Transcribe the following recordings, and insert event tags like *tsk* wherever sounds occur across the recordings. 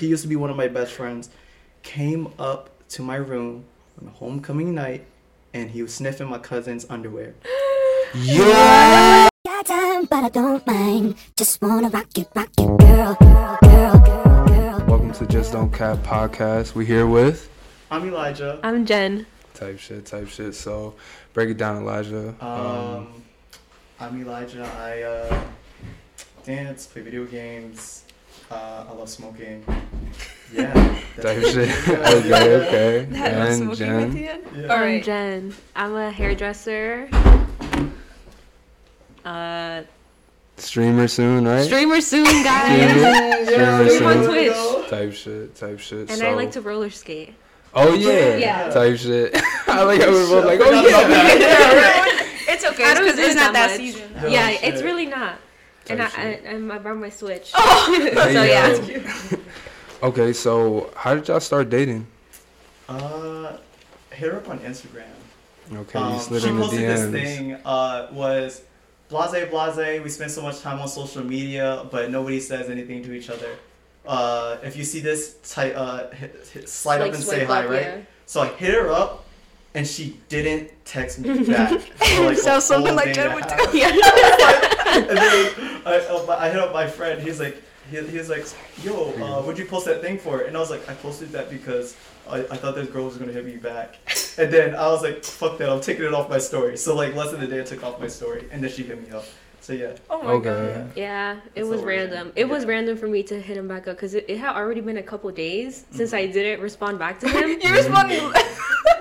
he used to be one of my best friends, came up to my room on homecoming night, and he was sniffing my cousin's underwear. *gasps* Yo! Got time, but I don't mind. Just wanna rock it, rock it, girl, girl, girl, girl, girl. Welcome to Just Don't Cap podcast. We here with I'm Elijah. I'm Jen. type shit, type shit. So break it down, Elijah. Um, Um, I'm Elijah. I uh, dance, play video games. Uh, I love smoking. *laughs* Yeah. *laughs* type shit. *laughs* Okay, okay. That was And smoking Jen. with you? Yeah. All I'm right. Jen. I'm a hairdresser. Uh, Streamer soon, right? streamer soon, Streamer, guys. streamer Stream on. Twitch. Type shit, type shit. And so, I like to roller skate. Oh yeah, Yeah. Type shit. I like how we're both like, oh up. yeah. It's okay. I It's don't it's not that that much. season. Oh, yeah, shit. it's really not. And I, Type I, shit. I brought my switch. Hey, *laughs* so yeah. yo. *laughs* Okay, so how did y'all start dating? Uh, hit her up on Instagram. Okay, Um, you slid she in the posted DMs. this thing. Uh, was blase blase. We spend so much time on social media, but nobody says anything to each other. Uh, if you see this, type uh, hit, hit, slide Like, up and say swipe hi, up, right? yeah. So I hit her up, and she didn't text me back. *laughs* for like a Sounds something like day Jen and a would half. do. *laughs* and then I, uh, I hit up my friend. He's like, he, he was like, yo, uh, what'd you post that thing for? And I was like, I posted that because I, I thought this girl was gonna hit me back. And then I was like, fuck that, I'm taking it off my story. So like less than a day, I took off my story, and then she hit me up. So yeah. Oh my Okay. god. Yeah, it That's was random. It was random for me to hit him back up because it, it had already been a couple days since I didn't respond back to him. *laughs* You responded.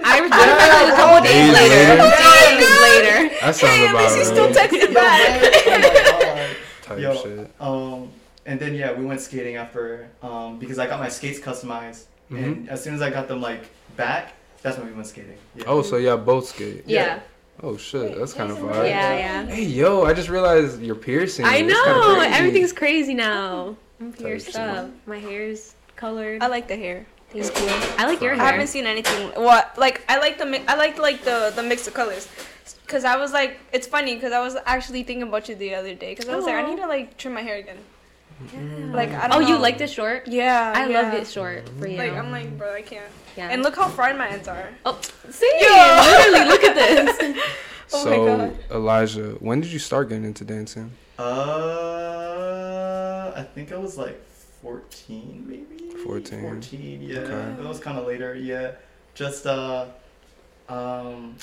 I *laughs* responded back a couple days Days later. later. Days later. That sounds Hey, at about least you still texted back. *laughs* oh my god. Type Yo, shit. Um, and then yeah, we went skating after um, because I got my skates customized, and as soon as I got them like back, that's when we went skating. Yeah. Oh, so y'all both skate. Yeah, Oh shit, that's kind of yeah, fire. yeah. Hey yo, I just realized you're piercing. I That's kinda know crazy. everything's crazy now. I'm pierced up. My hair's colored. I like the hair. Thank you. I like your hair. I haven't seen anything. What? Like I like the mi- I like like the the mix of colors. Cause I was like, it's funny because I was actually thinking about you the other day. Cause I was like, I need to like trim my hair again. Mm. Like I Oh, don't know. you like this short? Yeah. I yeah. loved it short for you. Like I'm like, bro, I can't. yeah. And look how fried my ends are. Oh, see, Yo. literally, look at this. *laughs* *laughs* Oh my so God. Elijah, when did you start getting into dancing? Uh, I think I was like 14, maybe. 14. 14, yeah. Okay. It was kind of later, yeah. Just, uh, um,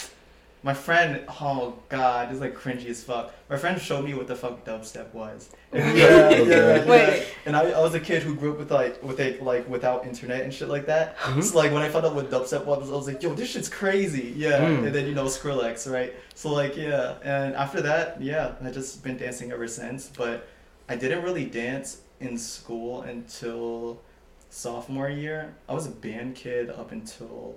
my friend, oh god, this is like cringy as fuck. My friend showed me what the fuck dubstep was. And *laughs* yeah, yeah, yeah. Wait. And I, I was a kid who grew up with like, with a, like, without internet and shit like that. Mhm. So like when I found out what dubstep was, I was like, yo, this shit's crazy. Yeah. Mm. And then you know Skrillex, right? So like yeah. And after that, yeah, I just been dancing ever since. But I didn't really dance in school until sophomore year. I was a band kid up until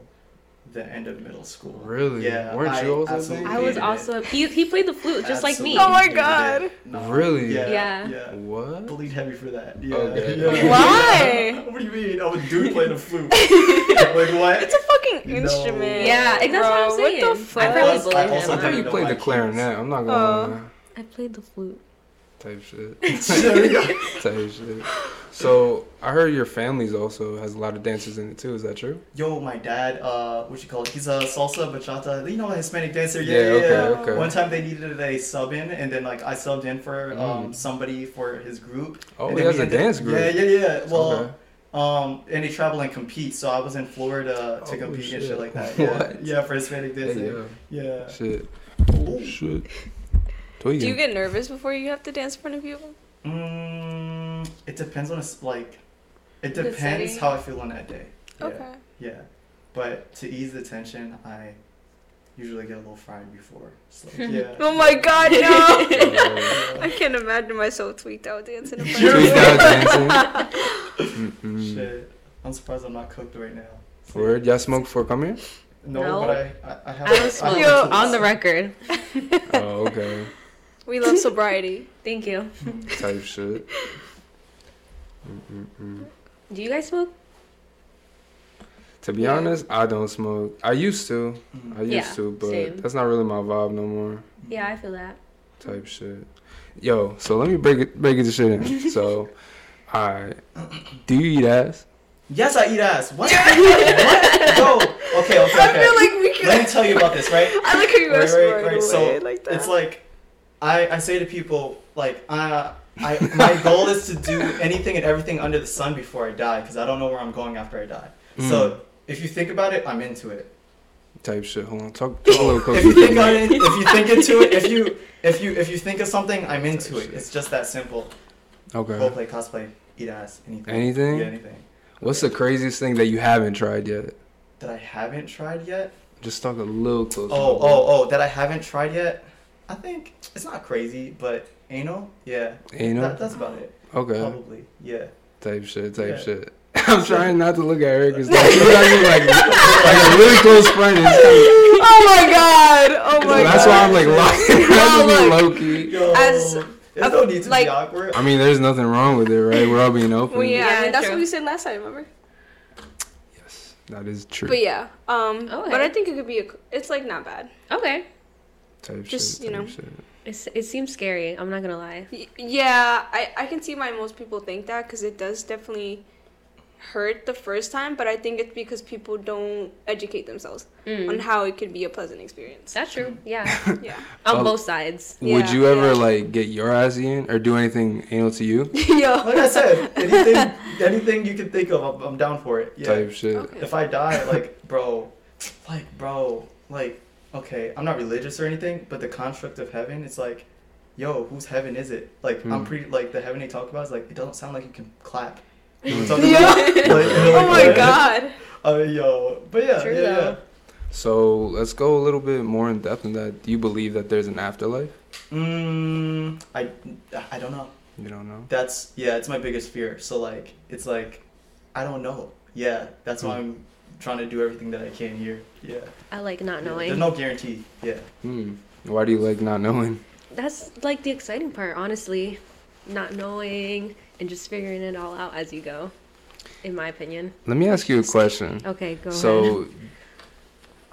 the end of middle school. Really? Yeah. Weren't I you also a absolutely band? I was hated it. also he he played the flute just like me. Oh my God. No. Really? Yeah. Yeah. Yeah. What? Bleed heavy for that. Yeah. Okay. yeah. *laughs* Why? what do you mean? Oh, I'm a dude playing a flute. *laughs* like what? It's a fucking No. instrument. Yeah, that's what I'm saying. What the fuck? I I probably also- bullied I also thought you played my the keys. clarinet. I'm not gonna Oh. lie. I played the flute. Type shit. *laughs* there we go. Type shit. So I heard your family's also has a lot of dancers in it too. Is that true? Yo, my dad, uh, what you call it? He's a salsa, bachata, you know, a Hispanic dancer. Yeah, Yeah, yeah. okay, yeah. okay. One time they needed a sub in, and then like I subbed in for um Mm. somebody for his group. Oh, And he has a dance group. Yeah, yeah, yeah. Well, Okay. um, and they travel and compete. So I was in Florida to Oh, compete and shit. shit like that. *laughs* Yeah, yeah, for Hispanic Hey, dancing. yeah. Yeah. Shit. Ooh. Shit. Do you get nervous before you have to dance in front of people? Mm, it depends on it's like, it The depends setting? how I feel on that day. Yeah. Okay. Yeah, but to ease the tension, I usually get a little fried before. So *laughs* yeah. Oh my god, no! *laughs* *laughs* Yeah. I can't imagine myself tweaked out dancing in front You're Tweaked out dancing. Mm-mm. Shit, I'm surprised I'm not cooked right now. So, Word, y'all smoke before coming here? No, No. but I, I, I have. I don't smoke. have Yo, tools. On the record. Oh, okay. We love sobriety. Thank you. Type shit. Mm-mm-mm. Do you guys smoke? To be Yeah. honest, I don't smoke. I used to. I used Yeah, to, but same. that's not really my vibe no more. Yeah, I feel that. Type shit. Yo, so let me break it break it to shit in. *laughs* So, alright. Do you eat ass? Yes, I eat ass. What? *laughs* what? Yo. Okay, okay, okay. I feel like we could. Let me tell you about this, right? I like how you Right, asked right, right, right. So like that. it's like, I I say to people like, uh, I my *laughs* goal is to do anything and everything under the sun before I die because I don't know where I'm going after I die. Mm. So if you think about it, I'm into it. Type shit. Hold on. Talk, talk a little closer. If you think on it, if you think into it, if you if you if you think of something, I'm into it. It's just that simple. Okay. Roleplay, cosplay, eat ass, anything. Anything? Yeah, anything. What's the craziest thing that you haven't tried yet? That I haven't tried yet. Just talk a little closer. Oh, oh, oh, that I haven't tried yet. I think it's not crazy, but anal, yeah. Anal? That, that's about it. Okay. Probably, yeah. Type shit. Type Yeah. shit. *laughs* I'm trying not to look at her because like, *laughs* she look like, like a really close friend. It's kinda, *laughs* oh my god! Oh my that's god! why I'm like locking. No, That's low key. Yo, As- there's no need to like- be awkward. I mean, there's nothing wrong with it, right? We're all being open. Well, yeah, I Yeah, mean, that's true. what we said last time. Remember? Yes, that is true. But yeah, um, Okay. but I think it could be a. It's like not bad. Okay. Type just, shit. you know. shit. It seems scary. I'm not gonna lie. Yeah, I, I can see why most people think that because it does definitely hurt the first time, but I think it's because people don't educate themselves Mm. on how it could be a pleasant experience. That's true. Yeah. *laughs* Yeah. On Oh. both sides. Would Yeah, you ever yeah. like get your ass eaten or do anything anal to you? *laughs* Yo. Like I said, anything, anything you can think of, I'm, I'm down for it. Yeah. Type shit. Okay. If I die, like, bro, like, bro, like, okay, I'm not religious or anything, but the construct of heaven, it's like, yo, whose heaven is it? Like, I'm Hmm. pretty, like, the heaven they talk about is like, it doesn't sound like you can clap. *laughs* You know what I'm talking Yeah. about? Like, Oh like, my god. I mean, yo, but yeah, True, yeah, yeah. So let's go a little bit more in depth in that. Do you believe that there's an afterlife? Mm, I, I don't know. You don't know. That's yeah, it's my biggest fear. So like, it's like, I don't know. Yeah, that's why Hmm. I'm trying to do everything that I can here. Yeah. I like not Yeah, knowing. There's no guarantee. Yeah. Hmm. Why do you like not knowing? That's like the exciting part, honestly. Not knowing and just figuring it all out as you go. In my opinion. Let me ask you a question. Okay, go ahead. So,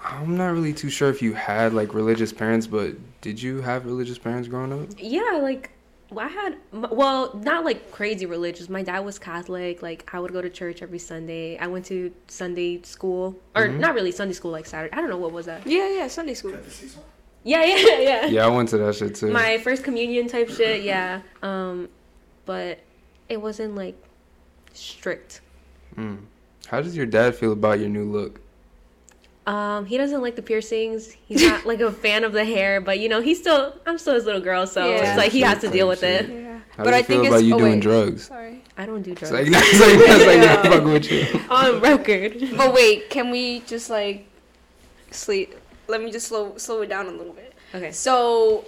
I'm not really too sure if you had like religious parents, but did you have religious parents growing up? Yeah, like well, I had well, not like crazy religious. My dad was Catholic. Like I would go to church every Sunday. I went to Sunday school, or Mhm. not really Sunday school, like Saturday. I don't know what was that. Yeah, yeah, Sunday school. Yeah, yeah, *laughs* yeah. Yeah, I went to that shit too. My first communion type shit. Yeah. Um, but it wasn't like strict. Mm. How does your dad feel about your new look? Um, he doesn't like the piercings. He's not like a fan of the hair, but you know, he's still I'm still his little girl, so Yeah. it's like he has to deal with it. Yeah. How but does I feel think about it's you oh, doing wait. drugs? Sorry. I don't do It's *laughs* drugs. like, it's like, it's like Yeah. not fucking with you. On record. *laughs* But wait, can we just like sleep? Let me just slow slow it down a little bit. Okay. So,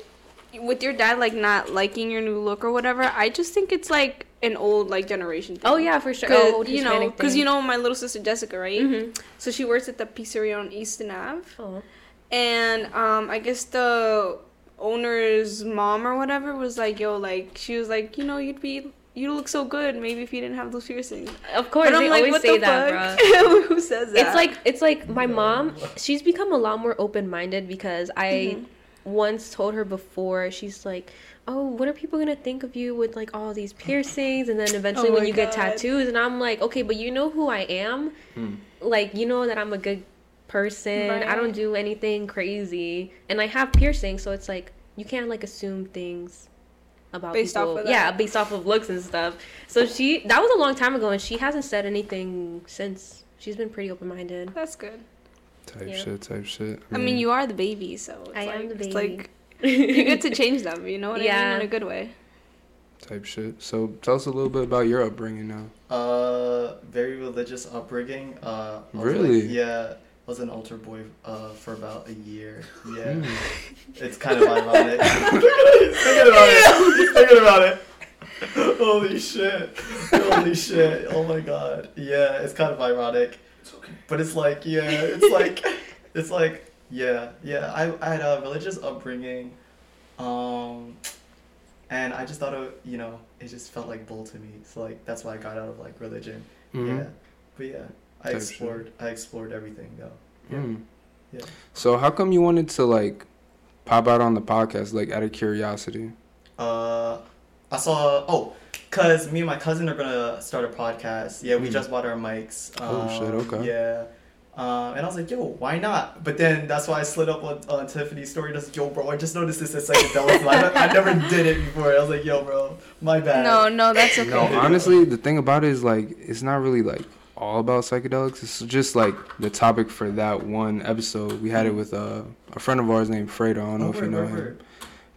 with your dad like not liking your new look or whatever, I just think it's like an old like generation thing. Oh yeah, for sure. Oh, you know, because you know my little sister Jessica, right? hmm So she works at the pizzeria on Easton Ave, Oh. and um, I guess the owner's mom or whatever was like, "Yo, like she was like, you know, you'd be." You look so good. Maybe if you didn't have those piercings. Of course, But I'm they like, always what say the that, fuck? bro. *laughs* Who says that? It's like it's like my mom. She's become a lot more open minded because I Mhm. once told her before. She's like, "Oh, what are people gonna think of you with like all these piercings?" And then eventually, Oh when my you get tattoos, and I'm like, "Okay, but you know who I am. Hmm. Like, you know that I'm a good person. I don't do anything crazy, and I have piercings, so it's like you can't like assume things." About Based off of yeah, based off of looks and stuff. So she, that was a long time ago, and she hasn't said anything since. She's been pretty open minded. that's good. Type Yeah. shit, type shit. I mean, you are the baby, so it's I like, am the It's baby. like you get to *laughs* change them. You know what I mean? In a good way. type shit. So tell us a little bit about your upbringing now. Uh, very religious upbringing. Uh, Really? Like, yeah, was an altar boy uh, for about a year. Yeah, Mm. it's kind of ironic. *laughs* He's thinking about it. He's thinking about it. *laughs* Holy shit! Holy shit! Oh my god! Yeah, it's kind of ironic. It's okay. But it's like, yeah, it's like, it's like, yeah, yeah. I, I had a religious upbringing, um, and I just thought of you know, it just felt like bull to me. So like that's why I got out of like religion. Mhm. Yeah, but yeah, I Type shit. explored. I explored everything though. Yeah. Mm. Yeah. So how come you wanted to like pop out on the podcast like out of curiosity? Uh, I saw. Oh, Cause me and my cousin are gonna start a podcast. Yeah, we Mm. just bought our mics. Oh, shit, Um, okay. Yeah. Um, and I was like, yo, why not? But then that's why I slid up on, on Tiffany's story. Just yo, bro, I just noticed this at psychedelics. I, I never did it before. I was like, yo, bro, my bad. No, no, that's okay. No, honestly, the thing about it is like it's not really like all about psychedelics. It's just like the topic for that one episode. We had it with uh, a friend of ours named Fredo. I don't know Oh, if you know word, him. word.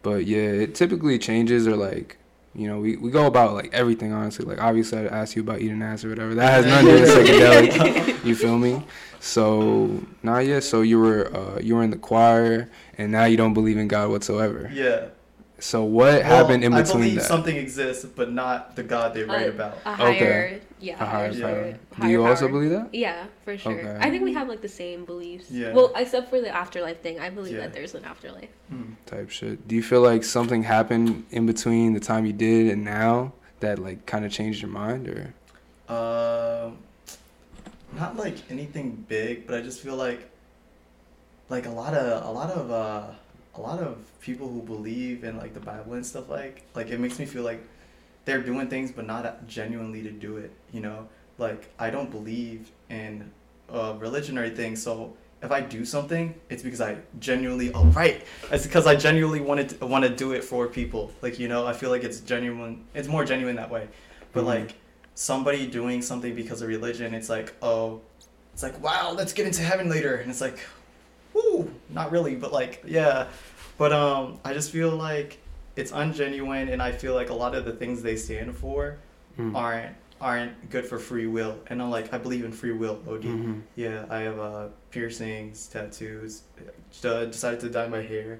But yeah, it typically changes or like, you know, we, we go about like everything honestly. Like obviously I asked you about eating ass or whatever. That has nothing to do with *laughs* psychedelic. You feel me? So nah yeah, so you were uh, you were in the choir and now you don't believe in God whatsoever. Yeah. So what Well, happened in between? I between believe that? something exists, but not the God they write Uh, about. A Okay. yeah, A higher Yeah. power. Do higher you also power. believe that? Yeah, for sure. Okay. I think we have like the same beliefs. Yeah. Well, except for the afterlife thing, I believe Yeah. that there's an afterlife. Hmm. Type shit. Do you feel like something happened in between the time you did and now that like kind of changed your mind or? Um, not like anything big, but I just feel like, like a lot of a lot of uh, a lot of people who believe in like the Bible and stuff like like it makes me feel like they're doing things but not genuinely to do it. You know, like I don't believe in uh, religion or anything, so. If I do something, it's because I genuinely. Oh, right. It's because I genuinely wanted to, want to do it for people. Like you know, I feel like it's genuine. It's more genuine that way. But Mhm. like somebody doing something because of religion, it's like, oh, it's like, wow, let's get into heaven later, and it's like, whoo, not really, but like, yeah, but um, I just feel like it's ungenuine, and I feel like a lot of the things they stand for Mm. aren't aren't good for free will, and I'm like, I believe in free will, OD. Mhm. Yeah, I have uh, piercings, tattoos, uh, decided to dye my hair.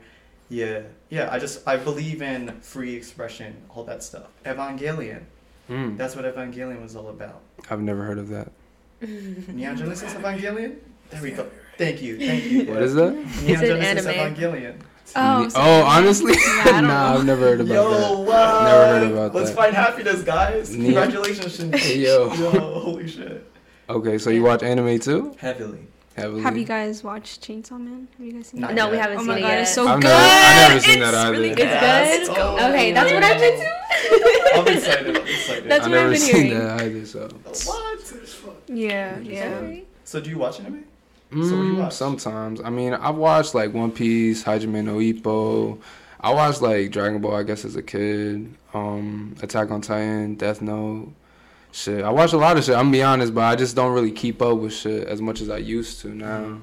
Yeah, yeah, I just I believe in free expression, all that stuff. Evangelion. Mm. That's what Evangelion was all about. I've never heard of that. Neon Genesis Evangelion? There we go. Thank you, thank you. What is that? Neon It's an Genesis anime. Evangelion. Oh, Ne- so- oh, honestly, *laughs* I *laughs* nah, know. I've never heard about Yo, that. what? Never heard about that. Let's find happiness, guys. Neon- Congratulations, *laughs* Shin. Yo. Yo, holy shit. Okay, so you watch anime too? Heavily. Heavily. Have you guys watched Chainsaw Man? Have you guys seen Not that? No, we haven't Oh seen my it god, yet. it's so I've good. never- I've never seen that It's either. really It's good. Yes. good. Oh. Okay, that's what I've been to. I'm excited. I'm excited. That's I've what I've never been seen hearing. that either. So. what? Yeah, yeah. So do you watch anime? So what you Mm, watch? Sometimes. I mean, I've watched like One Piece, Hajime no Ippo. I watched like Dragon Ball, I guess, as a kid. Um, Attack on Titan, Death Note. Shit, I watch a lot of shit. I'm gonna be honest, but I just don't really keep up with shit as much as I used to now.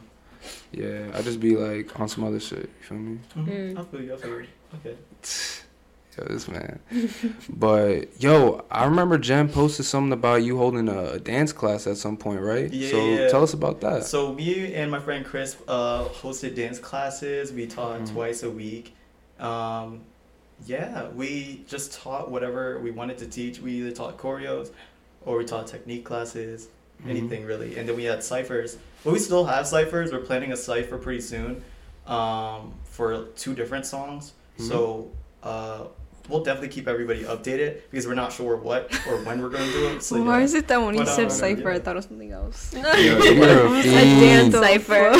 Yeah, I just be like on some other shit. You feel me? Mhm. Mm. I feel you. I feel you. Okay. *laughs* Yo, this man. but yo, I remember Jen posted something about you holding a, dance class at some point, right? Yeah, So yeah. tell us about that. So me and my friend Chris uh, hosted dance classes. We taught Mhm. twice a week. Um, yeah, we just taught whatever we wanted to teach. We either taught choreos or we taught technique classes, Mhm. anything really. And then we had ciphers. But we still have ciphers. We're planning a cipher pretty soon um, for two different songs. Mhm. So uh, we'll definitely keep everybody updated because we're not sure what or when we're going to do it. So Why yeah. is it that when you But, said uh, cipher, I thought it was something else? *laughs* Yo, you're a dance Cipher.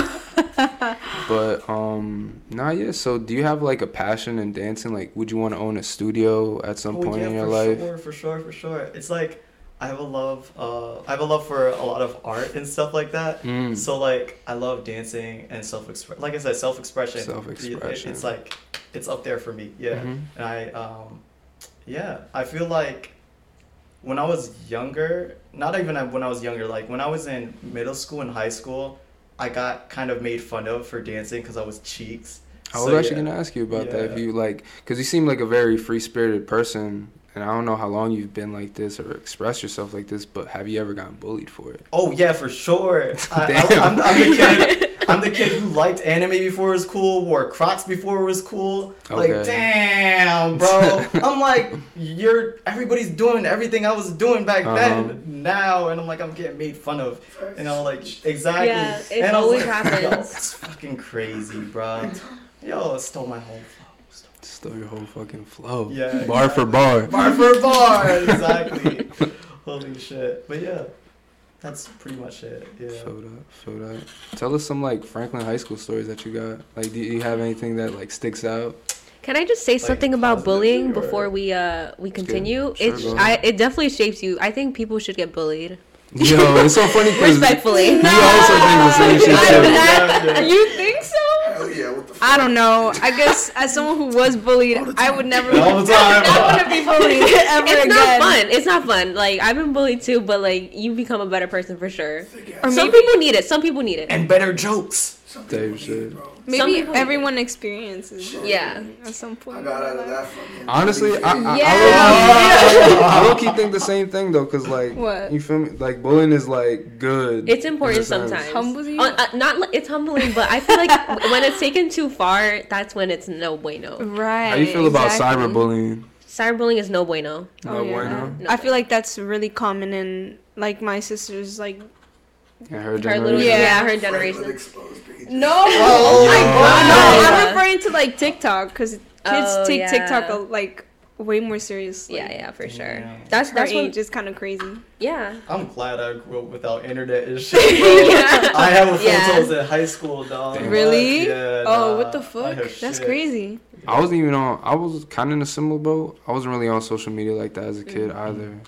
*laughs* But um, nah, yeah. So, do you have like a passion in dancing? Like, would you want to own a studio at some Oh, point yeah, in your for life? Sure, for sure, for sure. It's like I have a love. Uh, I have a love for a lot of art and stuff like that. Mm. So like I love dancing and self expression. Like I said, self expression. Self-expression. It's like it's up there for me. Yeah. Mhm. And I um, yeah, I feel like when I was younger, not even when I was younger, like when I was in middle school and high school, I got kind of made fun of for dancing because I was cheeks. I was So, actually yeah. gonna ask you about that. If you like, because you seem like a very free spirited person, and I don't know how long you've been like this or expressed yourself like this, but have you ever gotten bullied for it? Oh yeah, for sure. *laughs* I, Damn. I, I'm, I'm the kid. *laughs* I'm the kid who liked anime before it was cool, wore Crocs before it was cool. Like, Okay. damn, bro. *laughs* I'm like, you're. Everybody's doing everything I was doing back Uh-huh. then. Now, and I'm like, I'm getting made fun of. You know, like exactly. Yeah, it and I was always like, happens. Yo, it's fucking crazy, bro. Yo, it stole my whole flow. Stole- Stole your whole fucking flow. Yeah, Bar for bar. Bar for bar, *laughs* exactly. Holy shit. But yeah, that's pretty much it. Yeah. Feel that. Feel that. Tell us some like Franklin High School stories that you got. Like, do you have anything that like sticks out? Can I just say something about bullying or- before we uh we continue? Sure, It I, it definitely shapes you. I think people should get bullied. Yo, it's so funny because he *laughs* Respectfully. also thinks the same shit *laughs* You think so? Hell yeah, what the fuck? I don't know. I guess *laughs* as someone who was bullied, I would never. All the *laughs* time. I want to be bullied *laughs* ever again. It's again. not fun. It's not fun. Like I've been bullied too, but like you become a better person for sure. Or Some maybe, people need it. Some people need it. and better jokes. Some Type people shit. it, maybe people- everyone experiences bullying Yeah. at some point. I got out of that fucking. Honestly, I, I, Yeah. *laughs* I, low key think the same thing though, cause like What? you feel me? Like bullying is like good. It's important sometimes. Humbles you? Uh, uh, not it's humbling, but I feel like *laughs* when it's taken too far, that's when it's no bueno. Right. How you feel about exactly. cyberbullying? Cyberbullying is no bueno. No Oh, yeah. bueno. No I feel like that's really common in like my sister's like. Yeah, her Her generation. little Yeah. yeah, her generation. exposed. No. Oh my god. No, I'm referring to like TikTok because kids Oh, take yeah. TikTok uh, like way more seriously. Yeah, yeah, for sure. Yeah. That's Her that's age what. is kind of crazy. Yeah. I'm glad I grew up without internet and *laughs* shit. bro. Yeah. I have Yeah. photos in high school, dog. Really? Yeah, oh, nah, what the fuck? That's shit. crazy. I wasn't even on. I was kind of in a similar boat. I wasn't really on social media like that as a kid Mm-hmm. either.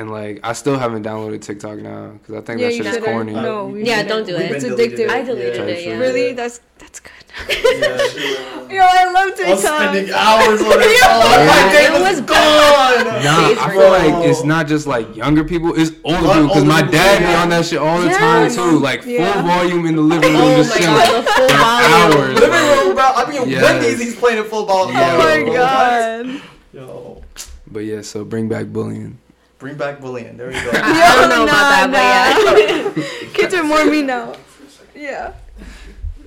And like, I still haven't downloaded TikTok now because I think Yeah, that you shit is corny. No, we Yeah, shouldn't. don't do it. been It's deleted. addictive. I deleted Yeah. it. Yeah. Really? That's that's good. *laughs* Yeah. Yo, I love TikTok. I was TikTok. spending hours on it. *laughs* Oh, Yeah. my day It was, was gone. Nah, I were feel like it's not just like younger people, it's older What? people. Because my dad people, be on that shit all the Yeah. time too. Like Yeah. full volume in the living room, Oh just my chilling full for volume. hours. Living room, bro. I be in Yes. Wendy's. He's playing football. Yeah. Oh my god. Yo, But yeah, so bring back bullying. Bring back bullying. There you go. *laughs* I don't know about that, nah, but yeah. Kids are more mean now. Yeah.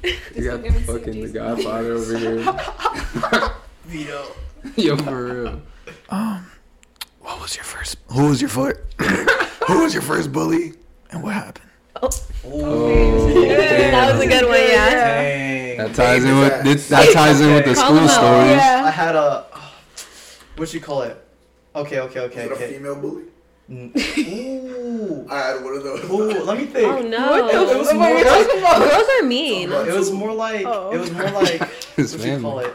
You got let fucking the Jason. Godfather over here. *laughs* Vito. *laughs* Yo, for real. Um, What was your first? Who was your foot? *coughs* who was your first bully? And what happened? Oh, that was a good one, yeah. Dang. That ties in with his that ties in with the Call school him stories. Yeah. I had a. What you call it? Okay, okay, okay, Was it a okay. female bully? Ooh. *laughs* I had one of those. Ooh. Let me think. Oh no! It no. was more like. Girls are mean. It was more like. Oh. It was more like. *laughs* His what you call it?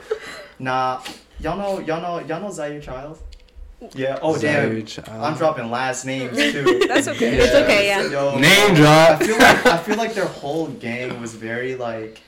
Nah. Y'all know. Y'all know. Y'all know Zaire Childs. Yeah. Oh damn. Child. I'm dropping last names *laughs* too. That's okay. It's okay, yeah. Yo, Name I drop. feel like I feel like their whole gang was very like,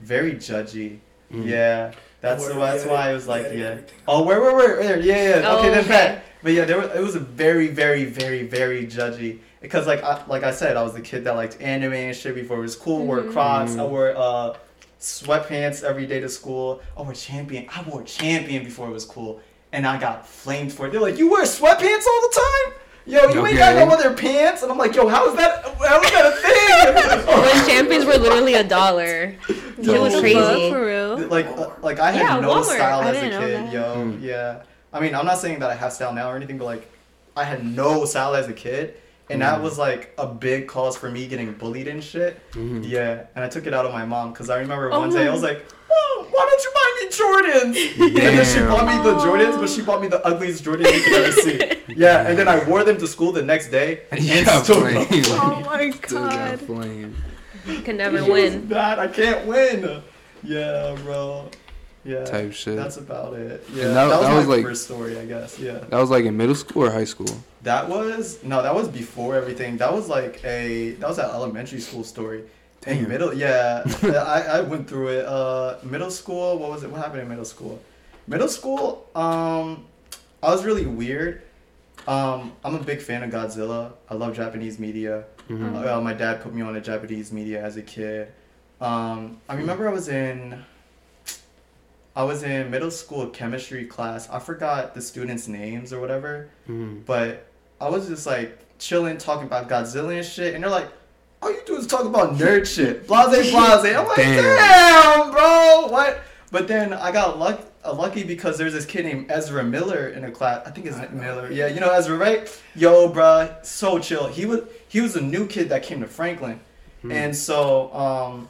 very judgy. Mm. Yeah, that's Where- that's yeah, why I was like, yeah, yeah. Oh, where, where, where, where? Yeah, yeah. Oh, okay, then okay. that. But yeah, there was, it was a very, very, very, very judgy. Because like, I, like I said, I was the kid that liked anime and shit before it was cool. Wore Crocs. I wore uh, sweatpants every day to school. I wore Champion. I wore Champion before it was cool, and I got flamed for it. They're like, you wear sweatpants all the time? Yo, you ain't got no other pants, and I'm like, yo, how is that? How is that a thing? *laughs* When champions were literally a dollar. Shit was What the crazy. Fuck, for real. like uh, like I had Yeah, no Walmart. style as a kid, yo. Mm. Yeah. I mean, I'm not saying that I have style now or anything, but like I had no style as a kid. And that was like a big cause for me getting bullied and shit. Mhm. Yeah. And I took it out on my mom because I remember one day I was like, oh, why don't you buy me Jordans? And then she bought me the Jordans, but she bought me the ugliest Jordans you could ever see. Yeah. And then I wore them to school the next day. And You got still flamed. Oh my Still got god. flamed. You can never It win. bad. I can't win. Yeah, bro. Yeah. Type shit. That's about it. Yeah, And that, that- was that my was, like- first story, I guess. Yeah, That was like in middle school or high school? that was no, that was before everything. That was like a that was an elementary school story. In middle, yeah, *laughs* I, I went through it. Uh, middle school, what was it? What happened in middle school? Middle school, um, I was really weird. Um, I'm a big fan of Godzilla. I love Japanese media. Mhm. Uh, my dad put me on a Japanese media as a kid. Um, I remember I was in, I was in middle school chemistry class. I forgot the students' names or whatever, Mhm. but I was just like chilling, talking about Godzilla and shit, and they're like, "All you do is talk about nerd shit, blase, *laughs* blase." I'm like, Damn. "Damn, bro, what?" But then I got luck, uh, lucky because there's this kid named Ezra Miller in a class. I think it's Miller. Yeah, you know Ezra, right? Yo, bruh, so chill. He was he was a new kid that came to Franklin, and so um,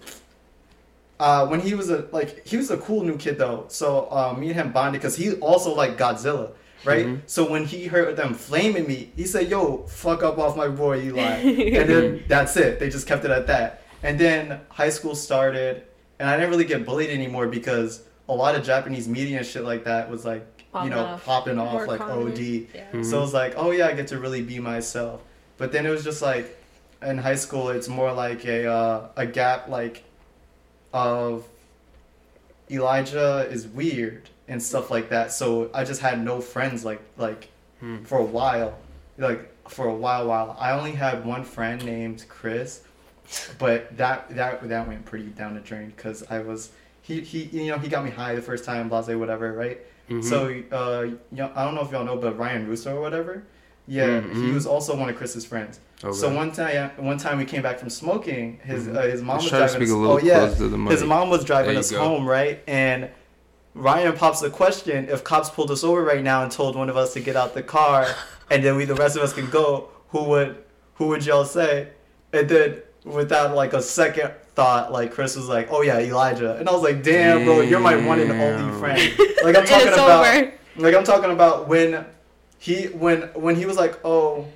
uh, when he was a like he was a cool new kid though. So uh, me and him bonded because he also like Godzilla, right? Mhm. So when he heard them flaming me, he said, "Yo, fuck up off my boy Eli," *laughs* and then that's it. They just kept it at that. And then high school started, and I didn't really get bullied anymore because a lot of Japanese media and shit like that was like you know off. popping off More like common. OD. Yeah. So it was like, oh yeah, I get to really be myself. But then it was just like, in high school, it's more like a uh, a gap like of Elijah is weird and stuff like that. So I just had no friends like like Hmm. for a while, like for a while. While I only had one friend named Chris, but that that that went pretty down the drain because I was he he you know he got me high the first time, blase whatever, right? Mhm. So, uh, you know, I don't know if y'all know, but Ryan Russo or whatever, yeah, he Mhm. was also one of Chris's friends. Okay. So one time, one time we came back from smoking. His uh, his mom was driving. us- oh yeah, closer to the his mom was driving us go. home, right? And Ryan pops the question: If cops pulled us over right now and told one of us to get out the car, *laughs* and then we the rest of us can go, who would who would y'all say? And then without like a second thought, like Chris was like, "Oh yeah, Elijah," and I was like, "Damn, bro, you're my one and only friend." *laughs* Like I'm talking about. over. Like I'm talking about when he when when he was like, "Oh,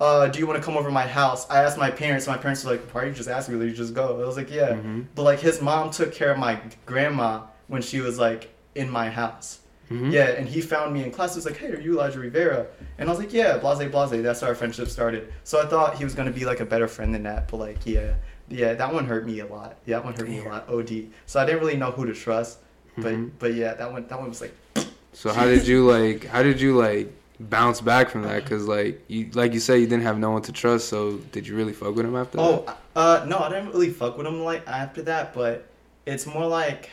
uh, do you want to come over to my house?" I asked my parents. My parents were like, "Why are you just asking me? You just go." I was like, "Yeah," Mhm. but like his mom took care of my grandma when she was like in my house. Mhm. Yeah, and he found me in class. He was like, "Hey, are you Elijah Rivera?" And I was like, "Yeah, blase blase." That's how our friendship started. So I thought he was gonna be like a better friend than that. But like, yeah, yeah, that one hurt me a lot. Yeah, that one hurt me a lot. Od. So I didn't really know who to trust. But Mhm. but yeah, that one that one was like. *tsk* So how did you *laughs* like? How did you like bounce back from that? Cause like you like you said you didn't have no one to trust. So did you really fuck with him after that? Oh, uh, no, I didn't really fuck with him like after that, but it's more like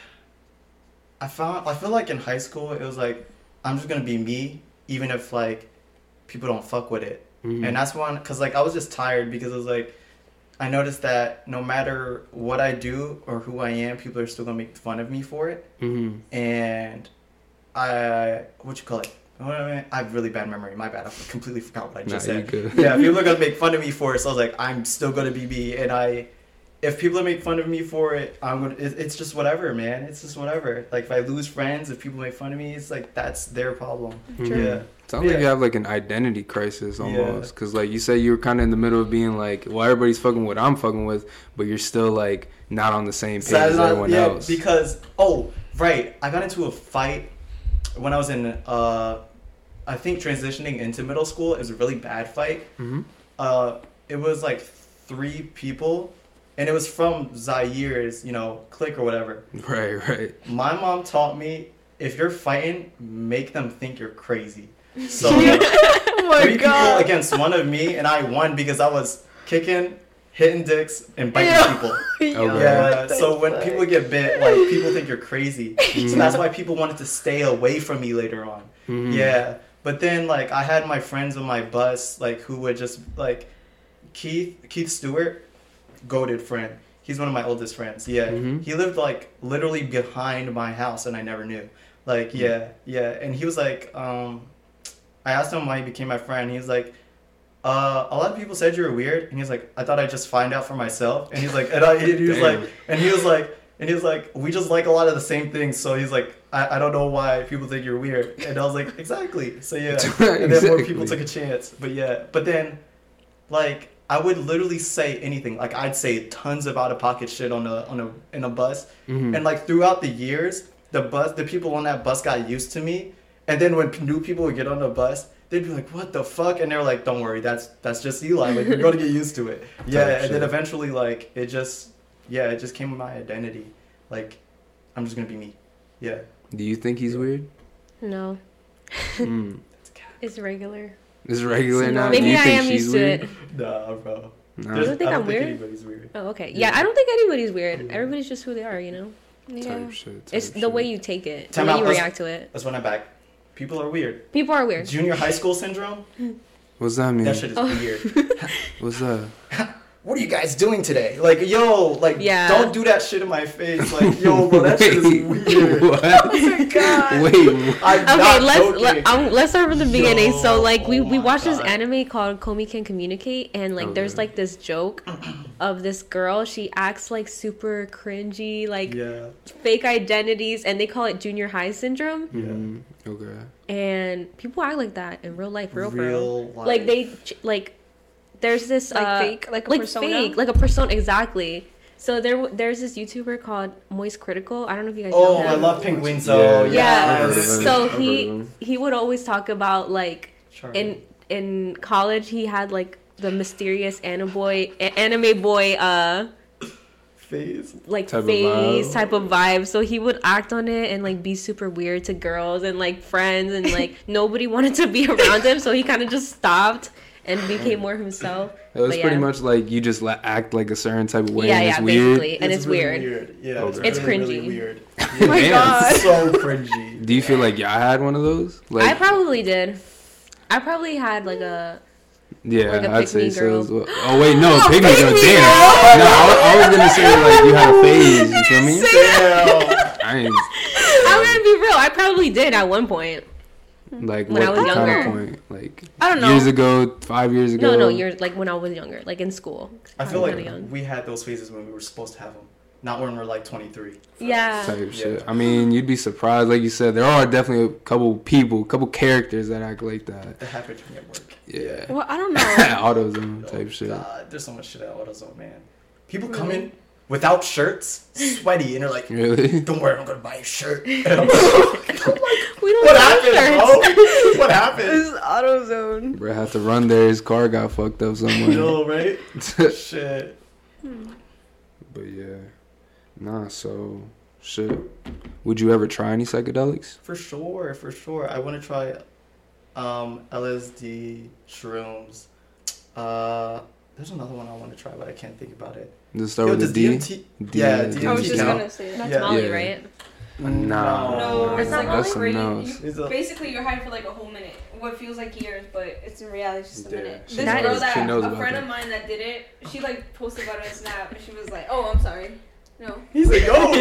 I found I feel like in high school it was like I'm just gonna be me, even if like people don't fuck with it, Mhm. and that's one because like I was just tired because it was like I noticed that no matter what I do or who I am, people are still gonna make fun of me for it? Mhm. and I what you call it. What I mean? I have really bad memory. My bad. I completely forgot what I just you said yeah, people are *laughs* gonna make fun of me for it. So I was like, I'm still gonna be me, and I, if people make fun of me for it, I'm gonna. It, it's just whatever, man. It's just whatever. Like if I lose friends, if people make fun of me, it's like that's their problem. Mhm. Yeah. Sounds like you have like an identity crisis almost, cause like you say you were kind of in the middle of being like, well, everybody's fucking what I'm fucking with, but you're still like not on the same page So as not- everyone yeah, else. because oh right, I got into a fight when I was in uh, I think transitioning into middle school. It was a really bad fight. Mhm. uh, it was like three people, and it was from Zaire's, you know, clique or whatever. Right, right. My mom taught me if you're fighting, make them think you're crazy. *laughs* So Oh my three people against one of me, and I won because I was kicking, hitting dicks, and biting Yeah. people. *laughs* Okay. Yeah. What So when fuck? people get bit, like people think you're crazy. *laughs* So that's why people wanted to stay away from me later on. Mhm. Yeah. But then like I had my friends on my bus like who would just like Keith Keith Stewart, goaded friend. He's one of my oldest friends. Yeah. Mhm. He lived like literally behind my house and I never knew. Like yeah, yeah. And he was like, um I asked him why he became my friend. He was like, uh, a lot of people said you were weird, and he's like, I thought I'd just find out for myself. And he's like, and I, he was like, *laughs* and he was like, and he was like, we just like a lot of the same things. So he's like, I, I don't know why people think you're weird. And I was like, exactly. So yeah. *laughs* And then more people took a chance. But yeah. But then, like, I would literally say anything. Like I'd say tons of out of pocket shit on a on a in a bus. Mhm. And like throughout the years, the bus, the people on that bus got used to me. And then when new people would get on the bus, they'd be like, "What the fuck?" And they're like, "Don't worry, that's that's just Eli. Like you're gonna get used to it." *laughs* Yeah. Type And then eventually, like it just, yeah, it just came with my identity. Like, I'm just gonna be me. Yeah. Do you think he's weird? No, mm. *laughs* it's regular. Is regular So now? maybe Do you I think am she's used to weird? it. *laughs* Nah, bro. Nah. You don't think I don't I'm weird? anybody's weird. Oh, okay. Yeah. Yeah, I don't think anybody's weird. Everybody's just who they are, you know. Yeah. Type shit, type It's the way you take it, the way out, you let's- react to it. Let's run that back. People are weird. People are weird. Junior high school syndrome. What's that mean? That shit is Oh. weird. *laughs* *laughs* What's that? What are you guys doing today? Like, yo, like, Yeah. don't do that shit in my face. Like, yo, bro, that shit is Wait, weird. What? Oh my god. *laughs* Wait, what? I'm Okay, not let's joking. let, um, let's start from the beginning. Yo, so like we oh we my watched this anime called Komi Can Communicate, and like there's like this joke of this girl. She acts like super cringy, like yeah, fake identities, and they call it junior high syndrome. Mm, okay. And people act like that in real life, real, real. real life. Like they like there's this Like uh, fake, like a like persona? fake, like a persona exactly. So there, there's this YouTuber called Moist Critical. I don't know if you guys Oh, know I love penguins. So Yeah, Yeah. I've heard of yes. So he he would always talk about like Charlie. in in college he had like the mysterious anime boy anime boy uh phase. like Type of phase vibe. type of vibe. So he would act on it and like be super weird to girls and like friends and like *laughs* nobody wanted to be around him. So he kind of just stopped and became more himself. *laughs* It was But pretty yeah. much like you just la- act like a certain type of way yeah, and yeah, it's weird. basically, and it's, really weird. Yeah, Okay. it's, It's really, really cringy. weird. *laughs* Oh my Damn. god. so cringy. Do you feel like y'all had one of those? Like, I probably did. I probably had like a yeah, like a I'd say pick-me so girl. as well. *gasps* Oh wait, no, oh, pick me girl. Damn. No, I, was- I was gonna say like you had a phase. You feel me? *laughs* Damn. I ain't I'm gonna be real. I probably did at one point. Hmm. like When I what was kind of younger. point? Like I don't know. years ago, five years ago. No, no, you're like when I was younger, like in school. I feel like young. we had those phases when we were supposed to have them, not when we're like 23. Yeah. type Yeah. shit. I mean, you'd be surprised. Like you said, there are definitely a couple people, a couple characters that act like that. That happened to me at work. Yeah. Well, I don't *laughs* know. AutoZone type oh, shit. God, there's so much shit at AutoZone, man. People come in mm-hmm. Without shirts, sweaty, and they're like, Really? "Don't worry, I'm gonna buy you a shirt." *laughs* And like, We don't what have happened, shirts. bro? What happened? This is AutoZone. Bro had to run there. His car got fucked up somewhere. No, right? *laughs* Shit. But yeah, nah. So shit. Would you ever try any psychedelics? For sure, for sure. I want to try um, LSD, shrooms. Uh, there's another one I want to try, but I can't think about it. Just start Yo, with does the D. DMT? D- Yeah, yeah, DMT I was just gonna say that. That's Yeah. Molly, Yeah. right? Nah. No, it's like That's only something you, else. It's you a- basically you're high for like a whole minute. What feels like years, but it's in reality just a Yeah, minute. she This knows- girl she that knows a about friend that. of mine that did it, she like posted about it on Snap, and she was like, "Oh, I'm sorry." No, He's like, "Oh, don't worry." she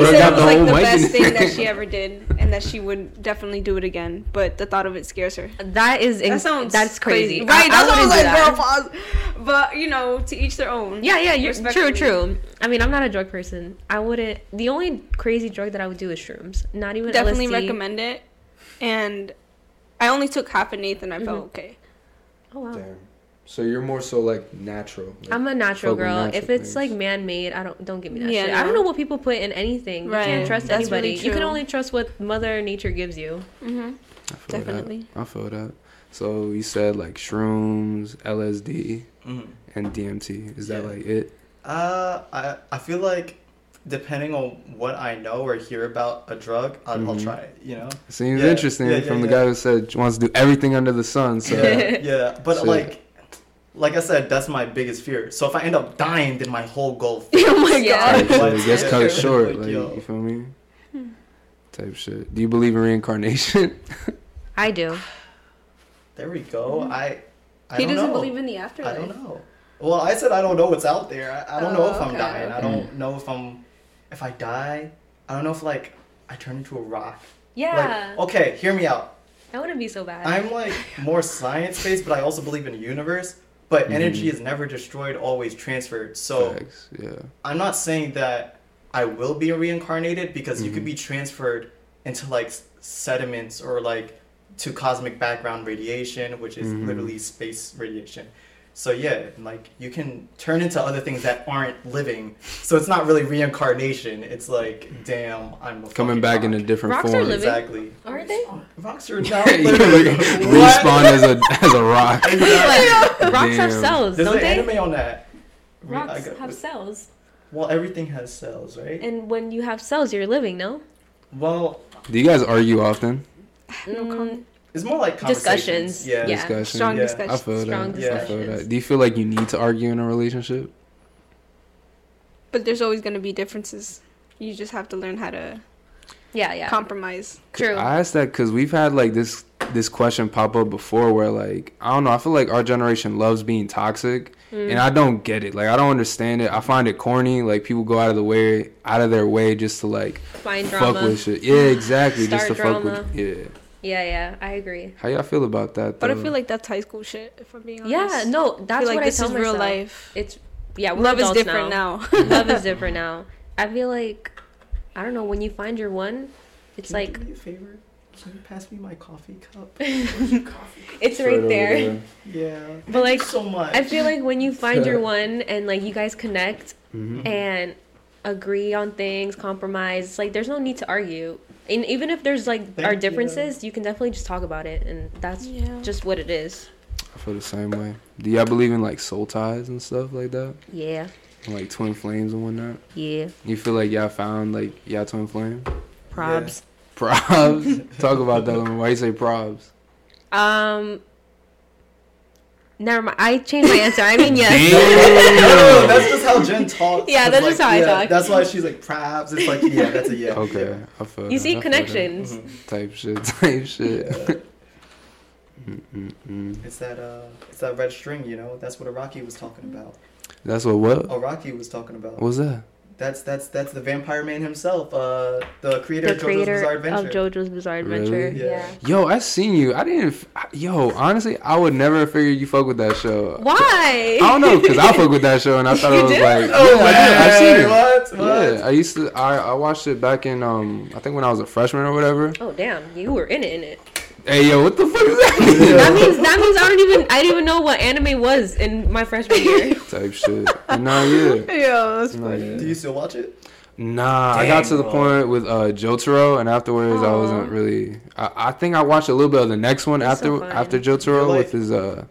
Bro said it was like the best thing that *laughs* she ever did, and that she would definitely do it again. But the thought of it scares her. That is That sounds that's crazy. right? I- That's I what I was like, do girl, that. pause. But you know, to each their own. Yeah, yeah, you're true, true. I mean, I'm not a drug person. I wouldn't. The only crazy drug that I would do is shrooms. Not even definitely LSD. recommend it. And I only took half an eighth, and I felt Mhm. okay. Oh wow. Damn. So you're more so like natural. Like, I'm a natural girl. natural if it's things. like man-made, I don't don't give me that Yeah, shit. I don't know what people put in anything. Right. You can't trust That's really anybody. you can only trust what Mother Nature gives you. Mm-hmm. I feel Definitely. That. I feel that. So you said like shrooms, LSD, Mhm. and DMT. Is that like it? Uh, I I feel like depending on what I know or hear about a drug, I'll, I'll Mhm. try it. You know. Seems Yeah, interesting yeah, yeah, from the yeah. guy who said wants to do everything under the sun. So *laughs* Yeah, yeah. But Shit. like, like I said, that's my biggest fear. So if I end up dying, then my whole goal. *laughs* oh my Yeah. type god. It gets cut short. Like, Like yo. you feel me? Hmm. Type shit. Do you believe in reincarnation? *laughs* I do. There we go. Hmm. I. I He doesn't know. believe in the afterlife. I don't know. Well, I said I don't know what's out there. I, I don't know Oh, if I'm okay, dying. I don't know if I'm. If I die, I don't know if like I turn into a rock. Yeah. Like, okay, hear me out. that wouldn't be so bad. I'm like more science based, but I also believe in the universe. But Mhm. energy is never destroyed, always transferred. So Facts. Yeah. I'm not saying that I will be reincarnated because you could Mhm. be transferred into like sediments or like to cosmic background radiation, which is Mhm. literally space radiation. So yeah, like you can turn into other things that aren't living. So it's not really reincarnation. It's like, damn, I'm a Coming fucking back in a different Rocks are form. living. Exactly. Aren't they? Rocks are now *laughs* You literally *laughs* respawn as a as a rock. *laughs* Like, rocks have cells, There's don't an they? anime on that. Rocks got- have cells, Well, everything has cells, right? and when you have cells, you're living. No. well, Do you guys argue often? No Mm, comment. It's more like Discussions. Yeah. Yeah. Discussion. Strong Yeah. discussion. I feel Strong that. Yeah. I feel discussions. that. Do you feel like you need to argue in a relationship? But there's always gonna be differences. You just have to learn how to Yeah, yeah. compromise. True. I asked that because we've had like this this question pop up before, where like I don't know, I feel like our generation loves being toxic, Mm. and I don't get it. Like I don't understand it. I find it corny. Like people go out of the way, out of their way, just to like Find fuck drama. with shit. Yeah, exactly. just to Start fuck with. Yeah. Yeah, yeah. I agree. How y'all feel about that? But I feel like that's high school shit. If I'm being honest. Yeah, no, I that's feel like what this I tell is real life. It's yeah, we're Love is different now. *laughs* Love is *laughs* different now. I feel like I don't know when you find your one, it's Can you like do me a favor? Can you pass me my coffee cup? *laughs* It's Right right over there. Yeah. But like, so much. I feel like when you find your one and like you guys connect Mhm. and agree on things, compromise, it's like there's no need to argue. And even if there's like Thank our differences, you can definitely just talk about it, and that's Yeah. just what it is. I feel the same way. Do y'all believe in like soul ties and stuff like that? Yeah, And, like twin flames and whatnot? yeah. You feel like y'all found like y'all twin flame? Probs. *laughs* Probs. Talk about that one. Why you say probs? Um. Never mind. I changed my answer. I mean, yes. *laughs* no, that's just how Jen *laughs* talks. Yeah, that's It's just how I yeah, talk. That's why she's like, perhaps. It's like, yeah, that's a yeah. Okay, I feel. You that, see I feel that. connections. Mhm. Type shit. *laughs* Type shit. Yeah. Mm-mm-mm. It's that uh, it's that red string, you know. That's what Araki was talking about. That's what. What? Araki was talking about. What's that? That's that's that's the Vampire Man himself, uh, the creator The of JoJo's creator Bizarre of Adventure. JoJo's Bizarre Adventure. Really? Yeah. Yeah. Yo, I seen you. I didn't. Yo, honestly, I would never figure you fuck with that show. Why? I don't know, cause I fuck with that show, and I thought You it was do? like, Oh, yeah, I did. I seen it. What? What? Yeah, I used to. I, I watched it back in um. I think when I was a freshman or whatever. Oh damn, you were in it. In it. Hey yo, what the fuck is that? That means that means I don't even I didn't even know what anime was in my freshman year. *laughs* Type shit. Nah, yeah. *laughs* Yeah, that's Nah, funny. yeah. Do you still watch it? Nah, I got to the bro. point with uh, Jotaro, and afterwards I wasn't really. I, I think I watched a little bit of the next one That's so after fun. after You're Jotaro like- with his uh,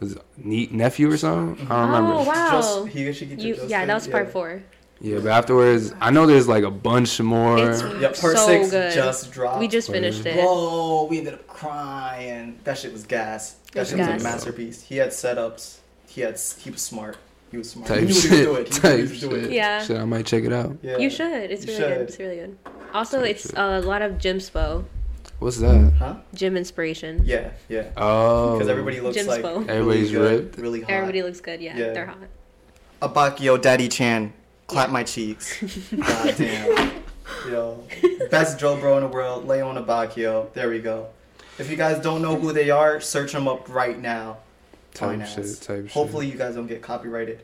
his nie- nephew or something. I don't remember. Oh wow. Just, he, she You, yeah, that was part four. Yeah, but afterwards I know there's like a bunch more. It's Yeah, part so six good. just dropped. We just finished it. Whoa, we ended up crying. That shit was gas. That was shit was gas. a masterpiece. He had setups. He had. He was smart. He was smart. Type he knew what shit. he was doing. He knew what Type he was doing. shit. Yeah. Shit, I might check it out. Yeah. You should. It's You really good. It's really good. Also, Type it's shit. a lot of gym spo, What's that? Huh? gym inspiration. Yeah, yeah. Oh, Because everybody looks Jim's like bow. really Everybody's good, ripped. really hot. Everybody looks good. Yeah, Yeah. they're hot. Abbacchio Daddy Chan, clap my cheeks. *laughs* God damn. Yo, best Joe bro in the world, Leon Abbacchio. There we go. If you guys don't know who they are, search them up right now. type Fine shit. ass. Type shit. Hopefully you guys don't get copyrighted.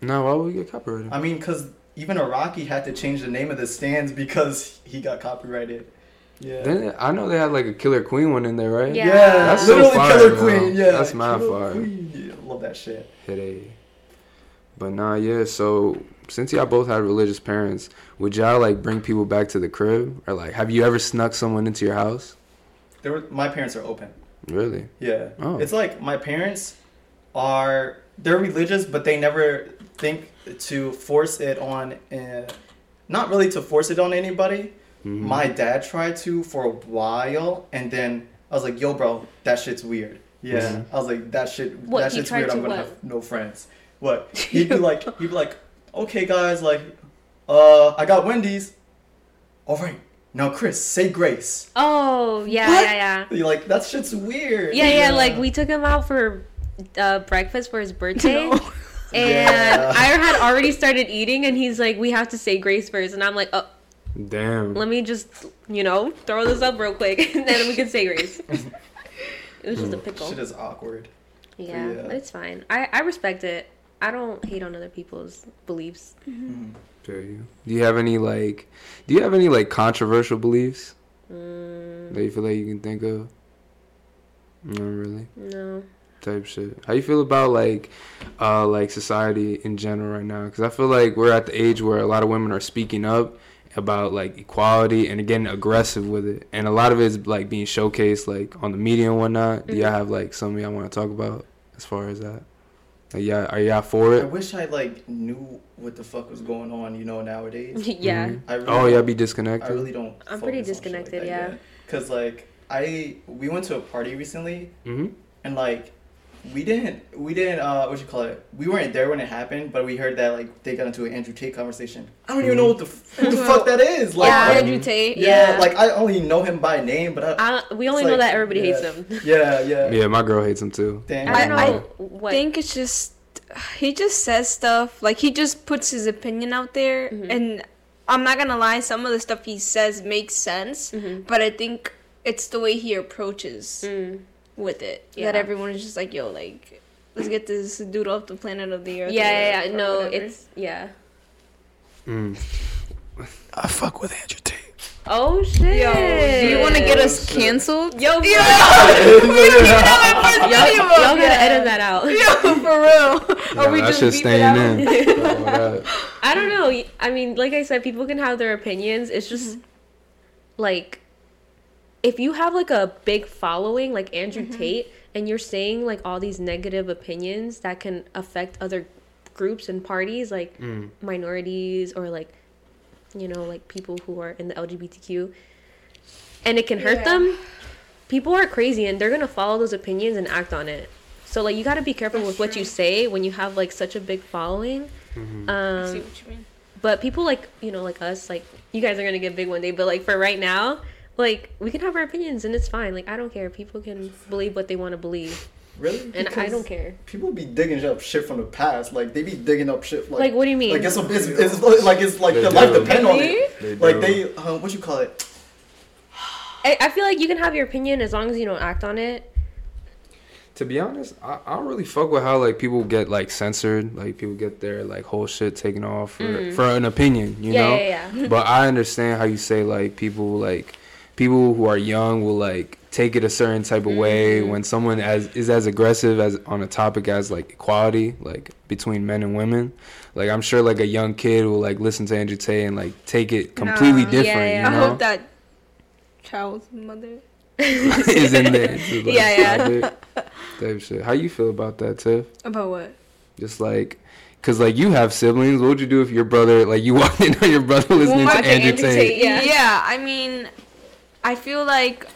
No, why would we get copyrighted? I mean, because even Araki had to change the name of the stands because he got copyrighted. Yeah. Then I know they had like a Killer Queen one in there, right? Yeah. Yeah, That's so literally fire, Killer bro. Queen. Yeah, That's mad Killer fire. Queen. Yeah, love that shit. Hit a. But nah, yeah. So since y'all both had religious parents, would y'all like bring people back to the crib, or like have you ever snuck someone into your house? There were, my parents are open. Really? Yeah. Oh. It's like my parents are they're religious, but they never think to force it on. Uh, not really to force it on anybody. Mhm. My dad tried to for a while, and then I was like, "Yo, bro, that shit's weird." Yeah. Mhm. I was like, "That shit, What, that shit's weird. I'm gonna what? have no friends." What? He'd be *laughs* like, he'd be like, "Okay, guys, like, uh, I got Wendy's. All right, now Chris, say grace." Oh yeah, What? yeah, yeah. You're like, that shit's weird. Yeah, yeah. Like we took him out for uh, breakfast for his birthday. *laughs* And Yeah. I had already started eating, and he's like, "We have to say grace first. and I'm like, "Oh, Damn. let me just, you know, throw this up real quick, *laughs* and then we can say grace." *laughs* It was just a pickle. Shit is awkward. Yeah, Yeah. but it's fine. I I respect it. I don't hate on other people's beliefs. Feel you. Do you have any like? Do you have any like controversial beliefs Mm, that you feel like you can think of? Not really. no. type shit. How you feel about like, uh, like society in general right now? Because I feel like we're at the age where a lot of women are speaking up about like equality and getting aggressive with it, and a lot of it is like being showcased like on the media and whatnot. Do y'all have like something y'all want to talk about as far as that? Like, yeah, are y'all for it? I wish I like knew what the fuck was going on, you know, nowadays. *laughs* yeah. Mhm. I really Oh, y'all don't- be I disconnected. really don't. I'm pretty focus on shit like disconnected, that yeah. yet. Cause like I we went to a party recently hmm and like we didn't we didn't uh what you call it we weren't there when it happened but we heard that like they got into an Andrew Tate conversation. I don't even know what the f- who the fuck that is. Like yeah, I- Andrew Tate. yeah, Yeah. like I only know him by name, but I, I, we only know like- that everybody hates him. *laughs* yeah, yeah. Yeah, my girl hates him too. Damn. I don't I- know I what. think it's just he just says stuff like he just puts his opinion out there Mhm. and i'm not gonna lie some of the stuff he says makes sense Mhm. but i think it's the way he approaches Mm. With it Yeah. that everyone is just like yo like let's get this dude off the planet of the earth Yeah, yeah, yeah. No, whatever. it's yeah. Mm. I fuck with Andrew Tate. Oh shit. Yo, do you want to get us canceled? Yo, *laughs* Yo, y'all, y'all gotta edit that out. Yo, for real. *laughs* Are we that just shit staying in. *laughs* Oh, that- I don't know. I mean, like I said, people can have their opinions. It's just like if you have like a big following, like Andrew mm-hmm. Tate, and you're saying like all these negative opinions that can affect other groups and parties, like mm. minorities or like you know like people who are in the LGBTQ, and it can hurt Yeah. them. People are crazy and they're gonna follow those opinions and act on it. So like you got to be careful with what you say when you have like such a big following. Mm-hmm. Um, I see Um, what you mean. but people like you know like us like you guys are gonna get big one day but like for right now like we can have our opinions and it's fine like i don't care people can believe what they want to believe Really? and i don't care People be digging up shit from the past. Like they be digging up shit. Like, Like, what do you mean? Like it's, a, it's, it's like it's like They their life do. depend on it. They Like they, um, what you call it? I, I feel like you can have your opinion as long as you don't act on it To be honest, I, I don't really fuck with how like people get like censored, like people get their like whole shit taken off for, for an opinion, you Mm. Yeah, know. yeah, yeah. but I understand how you say like people like people who are young will like take it a certain type of way Mm-hmm. when someone as is as aggressive as on a topic as like equality, like between men and women. Like I'm sure like a young kid will like listen to Andrew Tate and like take it completely Nah. different. Yeah, yeah. I You know, hope that child's mother. *laughs* is in there. to, like, Yeah, yeah. stop. Type shit. How you feel about that, Tiff? About what? Just like, cause like you have siblings. What would you do if your brother, like you *laughs* walked in on your brother listening Well, to to Andrew, Andrew Tate? Tate, Yeah. Yeah, I mean, I feel like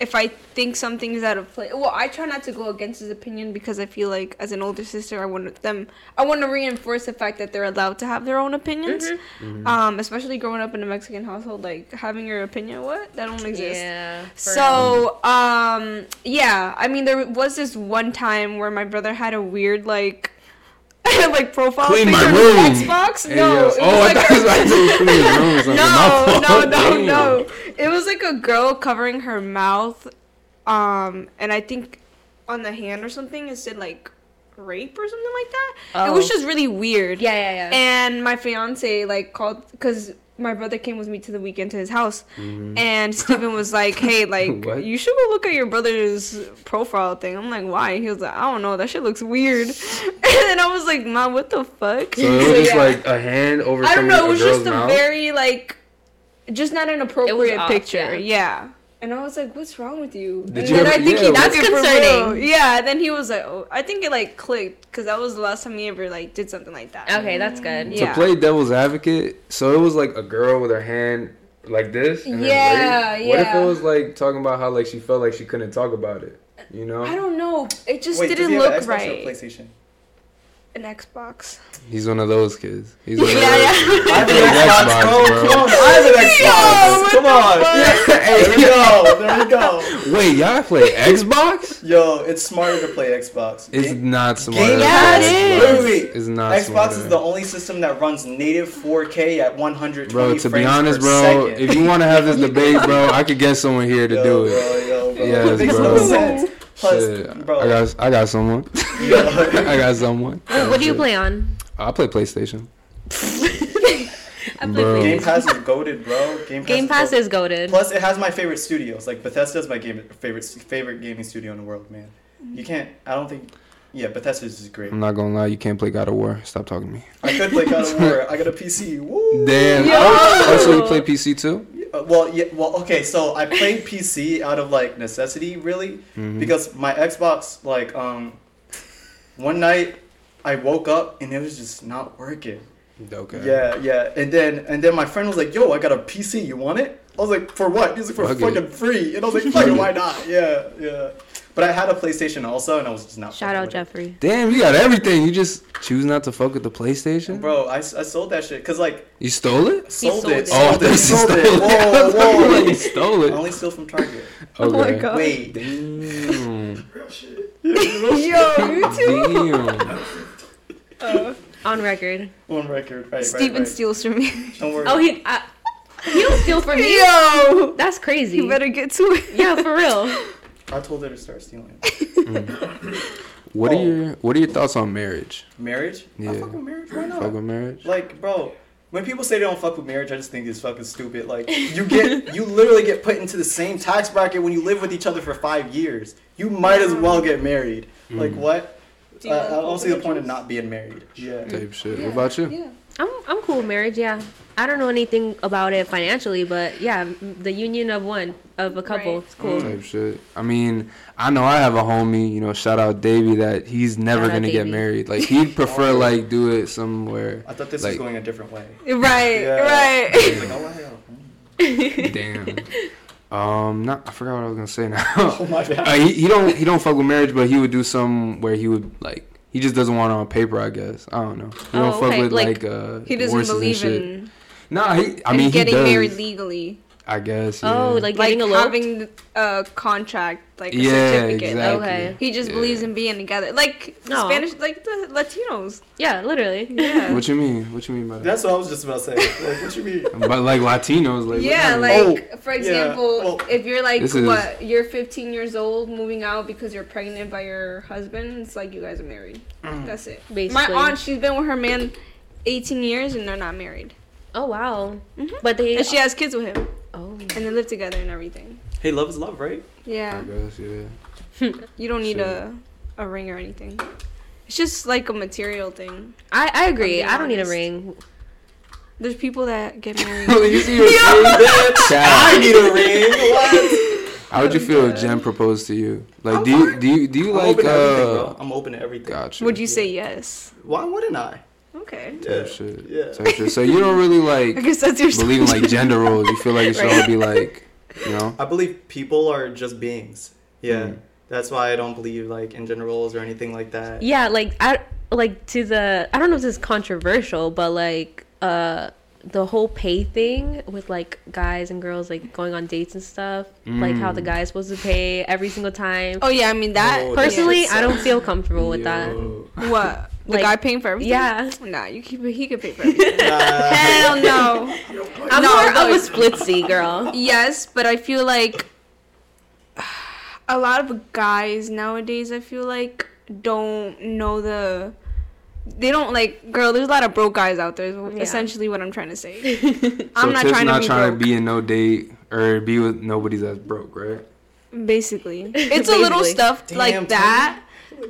if I think something's out of place, well, I try not to go against his opinion because I feel like as an older sister, I want them, I want to reinforce the fact that they're allowed to have their own opinions. Mm-hmm. Um, especially growing up in a Mexican household, like having your opinion, what that don't exist. yeah So, um, yeah, I mean, there was this one time where my brother had a weird, like, *laughs* like profile Clean picture my on room. his Xbox. Hey, no, yo. it oh, was I like thought it was like you clean your room or *laughs* no, no, no, Damn. no. It was like a girl covering her mouth, um, and I think on the hand or something it said like rape or something like that. It was Oh. just really weird. yeah yeah yeah And my fiance like called because my brother came with me to the weekend to his house, and Stephen was like, "Hey, *laughs* like Mm-hmm. You should go look at your brother's profile thing." I'm like, "Why?" He was like, "I don't know. That shit looks weird." *laughs* and then I was like, "Ma, what the fuck?" So it was *laughs* just yeah. like a hand over. I don't know. It was a girl's just a mouth? very like, just not an appropriate off, picture. yeah. Yeah. And I was like, "What's wrong with you?" Did and you then ever- I think yeah, he That's took it for concerning. Yeah. Then he was like, "Oh, I think it like clicked because that was the last time he ever like did something like that." okay that's good Yeah. To play devil's advocate, so it was like a girl with her hand like this. And Yeah, then rape? What if it was like talking about how like she felt like she couldn't talk about it? You know, I don't know. It just Wait, didn't he have look an Xbox or right. PlayStation? An Xbox. he's one of those kids. He's one of Yeah, those yeah. kids. I have Play an Xbox, bro. Come on, I have an Xbox. Come on. There we go. There we go. *laughs* Wait, y'all play Xbox? Yo, it's smarter to play Xbox. It's Game- not smart. Game to Pass. play it Xbox. is. Wait, wait. It's not Xbox smarter. is the only system that runs native 4K at 120 Bro, to be honest, bro, second. if you want to have this *laughs* debate, bro, I could get someone here to yo, do it. Bro, yo, bro. Yes, it makes bro. no sense. Plus, Shit, bro, I got, I got someone. yo, *laughs* I got someone. what do you play on I play PlayStation. *laughs* I play Bro. Game Pass is goaded, bro. Game Pass, Game Pass is goaded Plus, it has my favorite studios. Like Bethesda's my game favorite favorite gaming studio in the world, man. You can't. I don't think. Yeah, Bethesda's is great. I'm not gonna lie, you can't play God of War. Stop talking to me. I could play God of *laughs* War. I got a PC. Woo. Damn. Yo. Oh, oh so you play PC too? Uh, well, yeah. Well, okay. So I played *laughs* PC out of like necessity, really, Mm-hmm. because my Xbox, like, um, one night I woke up and it was just not working. Okay. Yeah, yeah. And then and then my friend was like, "Yo, I got a PC. You want it?" I was like, "For what?" He's like, "For Fuck it. fucking free." And I was like, "Fucking *laughs* why not?" Yeah, yeah. But I had a PlayStation also, and I was just not. shout out with it. jeffrey Damn, you got everything. You just choose not to fuck with the PlayStation? Bro, I, s- I sold that shit because like You stole it? sold, sold it, it. *laughs* Oh, I sold thought it, sold it. stole it. Whoa, whoa. you stole it. I only steal from Target. *laughs* Oh my god. Wait, Damn. Yo, you too. Damn. on record on record. Right, Steven right, right. steals from me. Don't worry. oh he uh, he don't steal from me Yo, that's crazy you better get to it. yeah for real *laughs* I told her to start stealing. *laughs* What are Oh. your What are your thoughts on marriage? Marriage? Yeah. I fuck with marriage. Why not? Fuck with marriage? Like, bro, when people say they don't fuck with marriage, I just think it's fucking stupid. Like you get, *laughs* you literally get put into the same tax bracket when you live with each other for five years. You might as well get married. Mm. Like what? Do you uh, I, want don't see the point of pictures? not being married. Yeah. Type shit. What about you? Yeah. I'm I'm cool with marriage. Yeah, I don't know anything about it financially, but yeah, the union of one of a couple Right. is cool. Type shit. I mean, I know I have a homie, you know, shout out Davey, that he's never Shout gonna get married. Like he'd *laughs* prefer like do it somewhere. I thought this Like- was going a different way. Right, Yeah. *laughs* right. Like, oh. Damn. *laughs* Um, not I forgot what I was gonna say now. Oh my bad. Uh, he, he don't he don't fuck with marriage, but he would do some where he would like he just doesn't want it on paper. I guess I don't know. He Oh, don't fuck okay, with like, like, uh He doesn't divorces and believe shit. in Nah, he I in mean he getting does. married legally. I guess. Oh, yeah. like Like getting eloped. having a contract, like a yeah, certificate. exactly. Okay. He just Yeah. believes in being together, like the Spanish, like the Latinos. yeah, literally. Yeah. *laughs* What you mean? What you mean by that? That's what I was just about to say. Like, what you mean? *laughs* but like Latinos, like yeah, like Oh, for yeah. example, Well, if you're like is- what, you're 15 years old, moving out because you're pregnant by your husband. It's like you guys are married. Mm. That's it. Basically. My aunt, she's been with her man 18 years and they're not married, Oh wow. Mhm. But they. and she has kids with him, oh. and they live together and everything. Hey, love is love, right? I Yeah, guess, yeah. you don't need Shit. a a ring or anything. It's just like a material thing. I I agree. I don't need a ring. There's people that get *laughs* married. you see your *laughs* face? I need a ring. *laughs* What? How would you feel if Jen proposed to you? Like, I'm do you do you do you I'm like open to everything, uh? bro. I'm open to everything. Gotcha. Would you say yes? Why wouldn't I? Okay. Type shit. Yeah. Type shit. So you don't really *laughs* like I like guess that's your believe in like gender roles. You feel like it should all be like, you know? I believe people are just beings. Yeah. Mm. That's why I don't believe like in gender roles or anything like that. Yeah, like I like to the. I don't know if this is controversial, but like uh the whole pay thing with like guys and girls like going on dates and stuff. Like how the Mm. guy's supposed to pay every single time. Oh yeah, I mean that. Oh, Personally, yeah. I don't feel comfortable with that. What? The Like- guy paying for everything? Yeah. Nah, you keep he could pay for everything. *laughs* Nah. Hell no. I'm No, more of a look. split C girl. Yes, but I feel like *sighs* a lot of guys nowadays I feel like don't know the they don't like girl, there's a lot of broke guys out there is Yeah. essentially what I'm trying to say. *laughs* So I'm not Tiff's trying to not be trying broke. to be in no date or be with nobody that's broke, right? Basically. *laughs* It's a little stuff Damn, like Tony. that.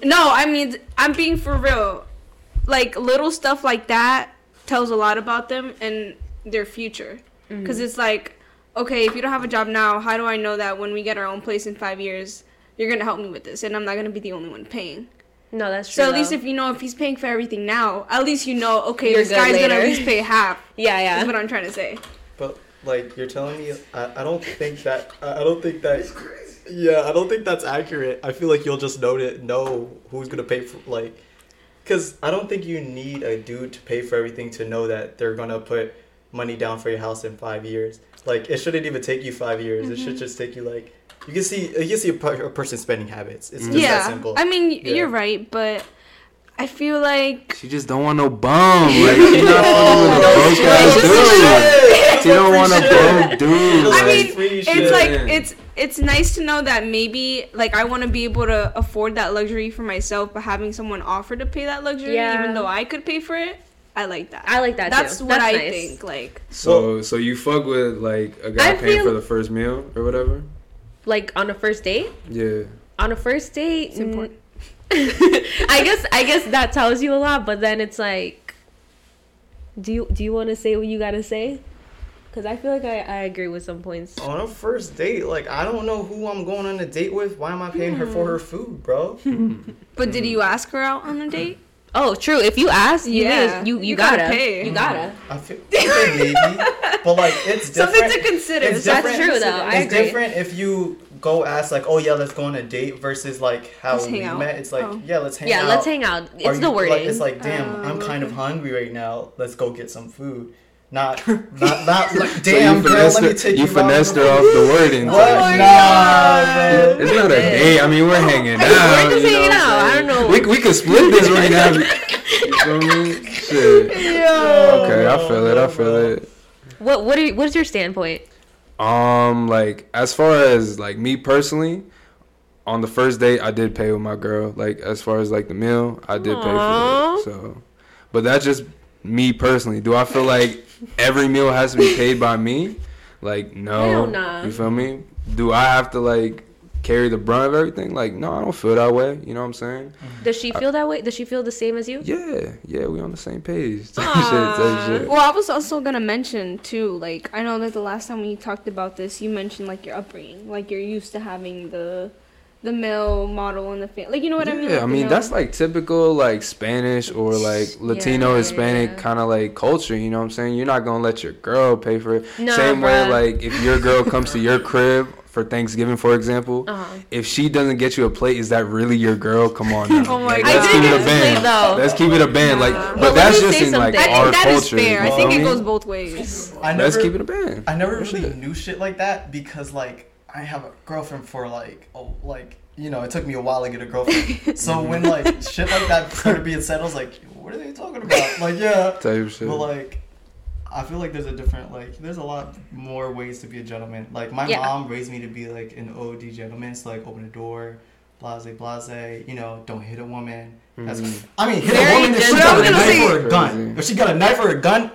No, I mean I'm being for real. Like little stuff like that tells a lot about them and their future. Mm-hmm. Cuz it's like okay, if you don't have a job now, how do I know that when we get our own place in 5 years, you're going to help me with this and I'm not going to be the only one paying. No, that's true. So at least if you know if he's paying for everything now, at least you know okay, You're this good guy's going to at least pay half. *laughs* yeah, yeah. That's what. I'm trying to say. But like you're telling me, I, I don't think that I I don't think that. Yeah, I don't think that's accurate. I feel like you'll just know it, know who's gonna pay for like, cause I don't think you need a dude to pay for everything to know that they're gonna put money down for your house in five years. Like it shouldn't even take you five years. It Mm-hmm. should just take you like you can see you can see a, per- a person's spending habits. It's just that yeah. simple. I mean, Yeah. you're right, but I feel like She just don't want no bum. Like she not fucking with a No, *laughs* broke ass dude. shit. She don't want a Free broke dude. I mean, it's shit. like it's it's nice to know that maybe like I want to be able to afford that luxury for myself, but having someone offer to pay that luxury, Yeah. even though I could pay for it, I like that. I like that That's too. what That's I nice. think. Like, so so you fuck with like a guy I paying feel- for the first meal or whatever? Like on a first date. Yeah. On a first date, It's important. *laughs* I guess I guess that tells you a lot, but then it's like, do you do you want to say what you gotta say? Because I feel like I, I agree with some points. on a first date, like I don't know who I'm going on a date with. Why am I paying her for her food, bro? *laughs* but did you ask her out on a date? Oh, true. If you ask, you Yeah. may- you, you, You gotta, gotta pay. You gotta. I feel okay, maybe, *laughs* but like it's different. Something to consider. It's That's different. true, though. I it's agree. different if you go ask like, oh yeah, let's go on a date versus like how Let's we met. It's like Oh. yeah, let's hang Yeah, out. Yeah, let's hang out. Are It's you- the wording. Like, it's like damn, I'm Oh, kind of oh. hungry right now. Let's go get some food. Not *laughs* not not like So damn you girl, finessed let me take you you, finessed her off the wording. What? so- my nah, God. It's not a date. I mean, we're hanging out. We're just hanging out. I don't know. We, we could split this right now. *laughs* You feel me? Shit. Okay, I feel it. I feel it. What what are you, what's your standpoint? Um, like as far as like me personally, on the first date, I did pay with my girl. Like as far as like the meal, I did pay for it. So, but that's just me personally, do I feel like every meal has to be paid by me? Like no. Nah. You feel me? Do I have to like carry the brunt of everything? Like no, I don't feel that way. You know what I'm saying? Mm-hmm. Does she feel that way? Does she feel the same as you? Yeah, yeah, we on the same page. *laughs* Type shit, type shit. Well, I was also gonna mention too. Like, I know that the last time we talked about this, you mentioned like your upbringing, like you're used to having the, the male model in the family. Like, you know what I mean? Yeah, Like, I mean that's like typical like Spanish or like Latino Yeah, Hispanic yeah. kind of like culture. You know what I'm saying? You're not gonna let your girl pay for it. Nah, Same way like if your girl comes to your *laughs* crib for Thanksgiving, for example, Uh-huh. if she doesn't get you a plate, is that really your girl? Come on. Now. *laughs* Oh my Like, God. Let's keep it a get band. plate, though. Let's keep it a band. Like, Nah. but Well, that's let me just say in like something. I our think that is culture. fair. I think it goes both ways. I Let's never, keep it a band. I never really it. knew shit like that because like I have a girlfriend for like oh like you know it took me a while to get a girlfriend. *laughs* so when like shit like that started being said, I was like, what are they talking about? Like yeah, Type shit. but like. I feel like there's a different like there's a lot more ways to be a gentleman. Like my Yeah. mom raised me to be like an OD gentleman, so like open the door, blase blase, you know, don't hit a woman. That's Mhm. I mean hit Very a woman if she gentle. got I a was knife gonna or a say- gun. If she got a knife or a gun,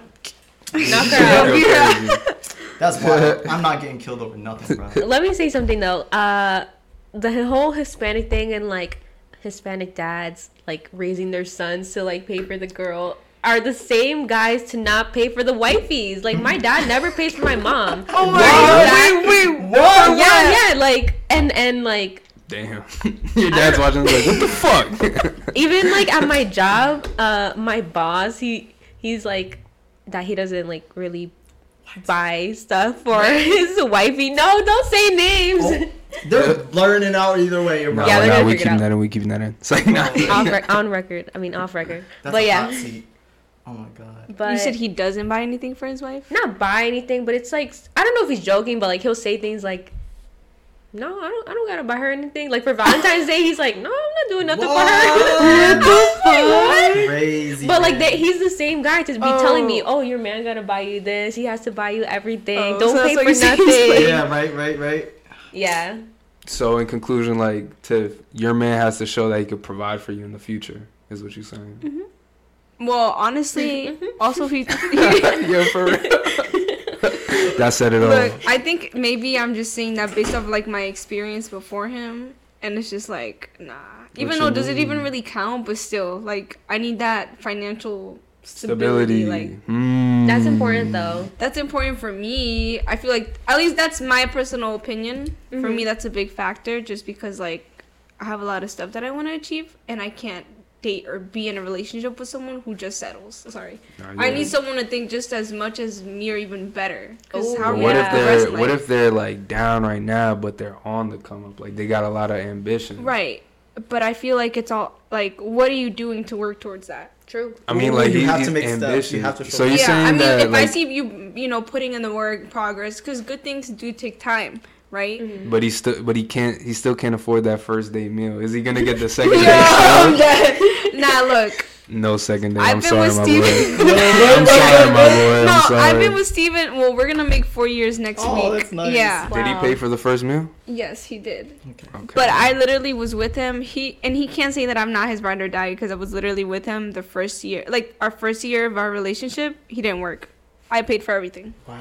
Knock her out. *laughs* Crazy. that's why *laughs* I'm not getting killed over nothing, bro. *laughs* Let me say something though. Uh, the whole Hispanic thing and like Hispanic dads like raising their sons to like pay for the girl are the same guys to not pay for the wifeys. Like my dad never pays for my mom. *laughs* Oh my What? god! Wait, wait, What? Yeah, yeah, like and and like Damn. Your dad's watching like, what the fuck? even like at my job, uh, my boss he he's like that he doesn't like really buy stuff for *laughs* his wifey. No, don't say names. Oh, they're blurring it out either way, bro. No, Yeah, they're no, gonna we keeping that in. We keeping that in. It's like, oh, nah. *laughs* off rec- on record. I mean off record. That's but a yeah, hot seat. Oh my god. but You said he doesn't buy anything for his wife. not buy anything, but it's like I don't know if he's joking, but like he'll say things like, "No, I don't, I don't gotta buy her anything." Like for Valentine's Day, he's like, "No, I'm not doing nothing for her." What? *laughs* Crazy. But like man. they, he's the same guy to be telling me, Oh. "Oh, your man gotta buy you this. He has to buy you everything. Oh, don't so pay for you're nothing." Yeah, *laughs* right, right, right. yeah. So in conclusion, like, to your man has to show that he could provide for you in the future, is what you're saying. Mm-hmm. Well, honestly, mm-hmm. also if he *laughs* yeah, for real. *laughs* that said it all. look, I think maybe I'm just saying that based off like my experience before him, and it's just like nah. Even you though does it even really count? But still, like I need that financial stability. Stability. Like Mm. That's important though. that's important for me. I feel like at least that's my personal opinion. For Mhm. me, that's a big factor, just because like I have a lot of stuff that I want to achieve, and I can't date or be in a relationship with someone who just settles. Sorry, Nah, I need someone to think just as much as me or even better. Because Ooh, how But are we what gonna if they're in what if they're like down right now, but they're on the come up? Like they got a lot of ambition. right? But I feel like it's all like, what are you doing to work towards that? True. I mean, like you he, have to make steps. You have to show so you're yeah, saying I mean, that if I see you, you know, putting in the work, progress, because good things do take time, right? Mm-hmm. but he still, but he can't, he still can't afford that first date meal. Is he gonna get the second *laughs* Yeah, date? I'm dead. nah, look, No second date. I've I'm been sorry, with my Steven. boy. *laughs* I'm sorry, my boy. No, sorry. I've been with Steven. Well, we're gonna make four years next Oh, week. that's nice. Yeah. Did he pay for the first meal? Yes, he did. Okay. Okay. But I literally was with him. He and he can't say that I'm not his ride or die because I was literally with him the first year, like our first year of our relationship. He didn't work. I paid for everything. Wow.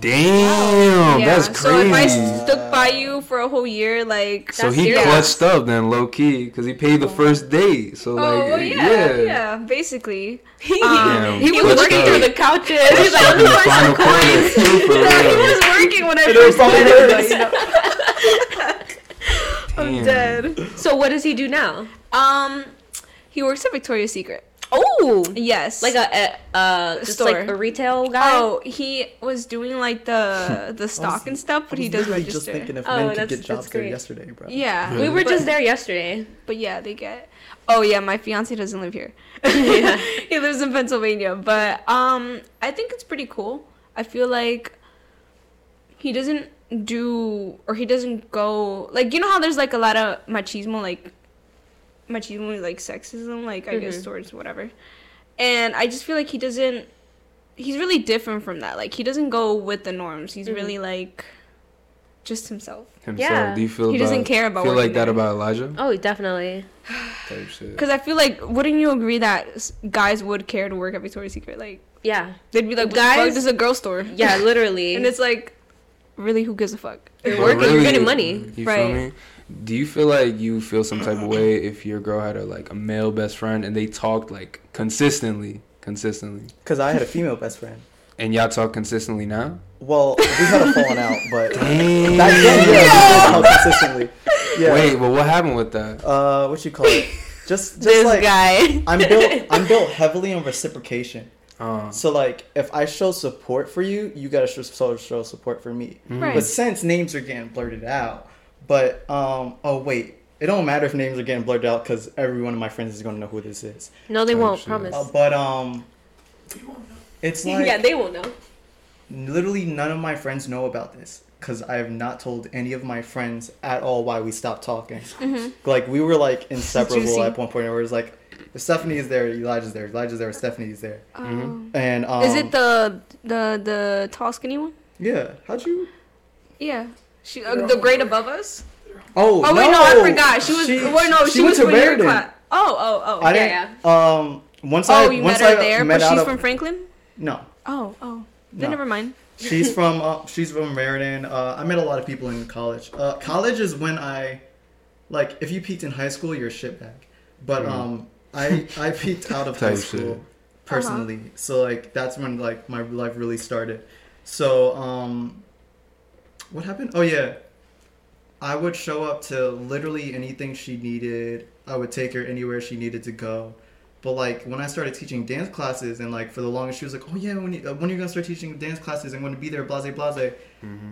Damn, yeah. that's So if I stuck by you for a whole year, like So That's he serious. clutched up then, low key, because he paid the first date. So like, oh well, yeah, yeah, yeah, basically. *laughs* Damn, Um, he was working up. through the couches. He's like, up the final quarter, too, Yeah, *laughs* he was working when I it first met him. You know? *laughs* I'm Damn. dead. so what does he do now? Um, he works at Victoria's Secret. Oh, Yes. like a, a uh, just Store. like a retail guy. Oh, he was doing like the *laughs* the stock and stuff, but he does literally register. just thinking if Oh, men could that's- get jobs there great. yesterday, bro. Yeah, we were but- just there yesterday. But yeah, they get. Oh yeah, my fiance doesn't live here. *laughs* Yeah. he lives in Pennsylvania, but um, I think it's pretty cool. I feel like he doesn't do or he doesn't go like you know how there's like a lot of machismo like machismo like sexism like I guess Mhm. towards whatever, and I just feel like he doesn't. He's really different from that. Like he doesn't go with the norms. He's Mhm. really like just himself. Himself. Yeah. Do you feel He about, doesn't care about feel like that there. about Elijah? Oh, definitely. *sighs* Type shit. Because I feel like, wouldn't you agree that guys would care to work at Victoria's Secret? Like, Yeah. they'd be like, Guys- guys, this is a girl store. Yeah, literally. *laughs* And it's like, really, who gives a fuck? You're But working, you're getting money. You feel Right. Me? Do you feel like you feel some type of way if your girl had a like a male best friend and they talked like consistently, consistently, Because I had a female best friend. and y'all talk consistently now? Well, we had a falling out, but *laughs* Damn. back then, yeah, we did talk *laughs* consistently. Yeah. Wait, but what happened with that? Uh, what you call it? Just, just This like guy. I'm built. I'm built heavily on reciprocation. Uh, So like, if I show support for you, you gotta show, show, show support for me. Right. But since names are getting blurted out, but um, oh wait, it don't matter if names are getting blurred out because every one of my friends is gonna know who this is. No, they Type won't. shit. Promise. Uh, but um, it's like yeah, they won't know. literally none of my friends know about this because I have not told any of my friends at all why we stopped talking. Like we were like inseparable at one point. Where it was like, if Stephanie is there, Elijah's there. Elijah's there, Stephanie's there. Um, And um, is it the the the tall skinny one? Yeah. How'd you? Yeah. She uh, the grade above us. Oh, Oh wait, no, I forgot. She was. wait, no, she, went was to with your Meriden. class. Oh, oh, oh. I yeah, didn't. yeah. Um, once I Oh, you once met her I there, met but she's of- from Franklin. no. Oh, oh. Then No. never mind. She's *laughs* from uh, she's from Meriden. Uh, I met a lot of people in college. Uh, college is when I, like, if you peaked in high school, you're a shitbag. But um, I I *laughs* peaked out of high school shit. personally. So like that's when like my life really started. So um, what happened? Oh yeah, I would show up to literally anything she needed. I would take her anywhere she needed to go. But like when I started teaching dance classes, and like for the longest, she was like, "Oh yeah, when you, uh, when are you gonna start teaching dance classes? I'm gonna be there." Blase, blase.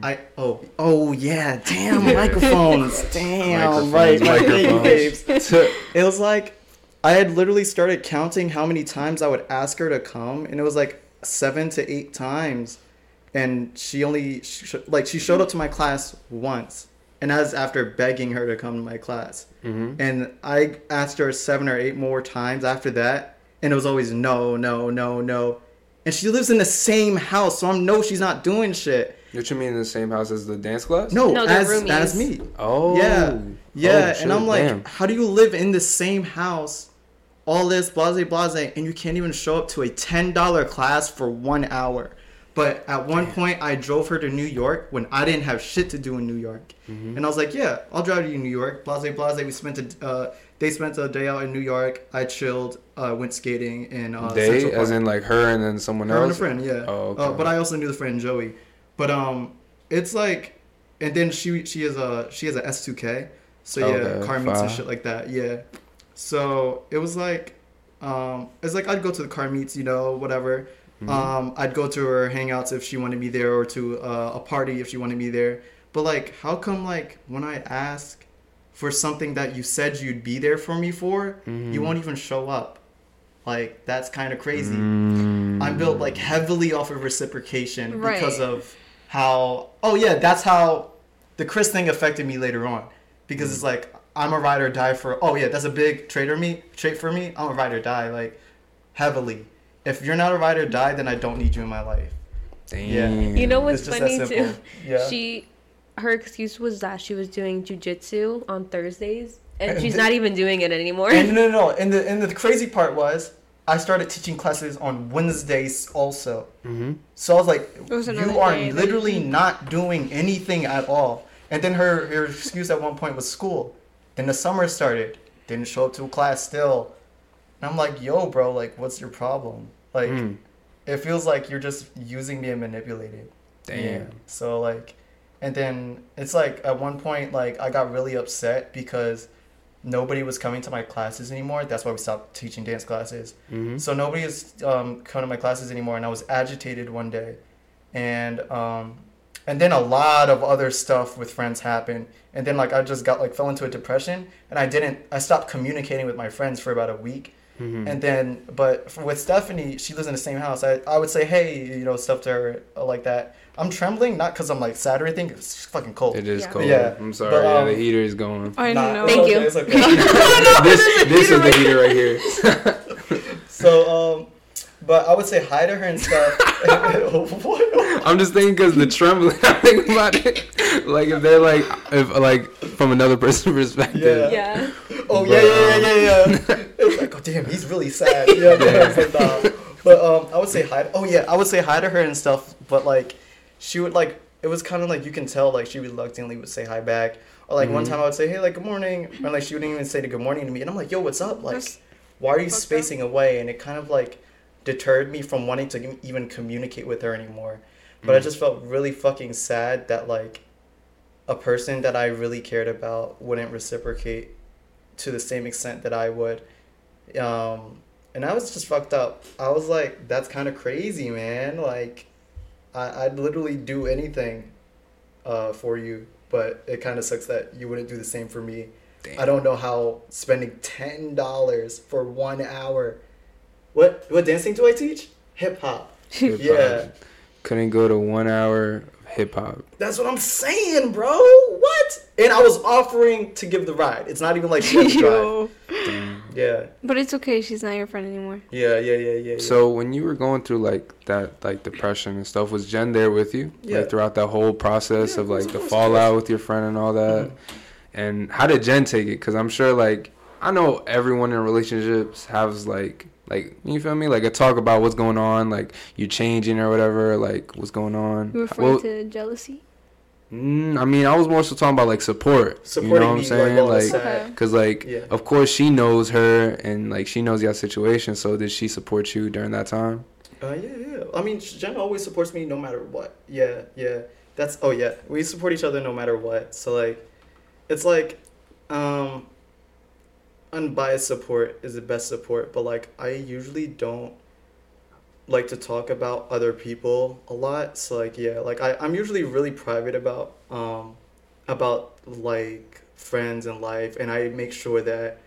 I oh oh yeah, damn *laughs* microphones, *laughs* damn right, Microphones, right, microphones. *laughs* It was like I had literally started counting how many times I would ask her to come, and it was like seven to eight times, and she only sh- like she showed up to my class once, and that was after begging her to come to my class. Mm-hmm. And I asked her seven or eight more times after that, and it was always no, no, no, no. And she lives in the same house, so I know she's not doing shit. What you mean in the same house as the dance class? No, No, as roomies. as me. Oh. Yeah, yeah. Oh, and I'm like, damn. how do you live in the same house, all this blase blase, and you can't even show up to a ten dollar class for one hour? But at one point, I drove her to New York when I didn't have shit to do in New York, Mm-hmm. and I was like, yeah, I'll drive you to New York. Blase blase. We spent a uh, they spent a day out in New York. I chilled, uh, went skating in uh, They, Central as in like her and then someone else. Her and a friend, yeah. Oh, okay. Uh, but I also knew the friend Joey. But um, it's like, and then she she is a she has a S two K, so yeah, Okay, car meets and shit like that. Yeah. So it was like, um, it's like I'd go to the car meets, you know, whatever. Mm-hmm. Um, I'd go to her hangouts if she wanted me there, or to uh, a party if she wanted me there. But like, how come like when I ask for something that you said you'd be there for me for, Mm-hmm. you won't even show up? Like that's kind of crazy. Mm. I'm built like heavily off of reciprocation Right. because of how. Oh yeah, that's how the Chris thing affected me later on because it's like I'm a ride or die for. Oh yeah, that's a big trait for me. Trait for me. I'm a ride or die like heavily. If you're not a ride or die, then I don't need you in my life. Damn. You know what's It's funny too? *laughs* Yeah. She, her excuse was that she was doing jujitsu on Thursdays, and And she's th- not even doing it anymore. And no, no, no. And the and the crazy part was I started teaching classes on Wednesdays also. Mm-hmm. So I was like, was you are day literally you- not doing anything at all. And then her, her excuse at one point was school. Then the summer started. Didn't show up to a class still. And I'm like, yo, bro, like, what's your problem? Like, Mm. it feels like you're just using me and manipulating. Damn. So like, and then it's like at one point like I got really upset because nobody was coming to my classes anymore. That's why we stopped teaching dance classes. Mm-hmm. So nobody is um, coming to my classes anymore, and I was agitated one day, and um, and then a lot of other stuff with friends happened, and then like I just got like fell into a depression, and I didn't. I stopped communicating with my friends for about a week, Mm-hmm. and then but f- with Stephanie, she lives in the same house. I I would say hey, you know, stuff to her uh, like that. I'm trembling not because I'm like sad or anything. It's fucking cold. It is Yeah. cold. Yeah, I'm sorry. but, yeah, um, the heater is going. I Nah, know. it's Thank okay, you. It's *laughs* okay. this this is the heater right here. *laughs* So um, but I would say hi to her and stuff. *laughs* I'm just thinking because the trembling. *laughs* I think about it. Like if they're like, if like from another person's *laughs* perspective. Yeah. Yeah. Oh yeah, yeah, yeah, yeah, yeah. It's like, oh damn, he's really sad. Yeah, but, I like, nah. but um, I would say hi. Oh yeah, I would say hi to her and stuff. But like, she would like, it was kind of like you can tell like she reluctantly would say hi back. Or like one Mhm. time I would say, hey, like good morning, and like she wouldn't even say the good morning to me, and I'm like, yo, what's up? Like, That's why are you fucked up. spacing away? And it kind of like deterred me from wanting to even communicate with her anymore. But I Mm. just felt really fucking sad that like a person that I really cared about wouldn't reciprocate to the same extent that I would. Um, and I was just fucked up. I was like, that's kind of crazy, man. Like, I, I'd literally do anything uh, for you, but it kind of sucks that you wouldn't do the same for me. I don't know how spending ten dollars for one hour. What what dancing do I teach? Hip hop. Yeah. Couldn't go to one hour of hip hop. That's what I'm saying, bro. What? And I was offering to give the ride. It's not even like she *laughs* drive. Damn. Yeah, But it's okay. She's not your friend anymore. yeah, yeah, yeah, yeah. yeah. So when you were going through like that, like depression and stuff, was Jen there with you? Yeah. Like throughout that whole process Yeah, of of like the of course, of fallout course. with your friend and all that. Mhm. And how did Jen take it? Because I'm sure like I know everyone in relationships has like like you feel me like a talk about what's going on, like you changing or whatever, like what's going on. You referring Well, to jealousy? mm, I mean, I was more so talking about like support. supporting you know what me I'm saying? like, while Like, it's. Cause like, Yeah. of course she knows her and like she knows your situation. So did she support you during that time? Uh, yeah, yeah. I mean, Jen always supports me no matter what. Yeah, yeah. That's oh yeah. We support each other no matter what. So like, it's like, um, unbiased support is the best support. But like, I usually don't like to talk about other people a lot. So like, yeah, like I I'm usually really private about um about like friends and life, and I make sure that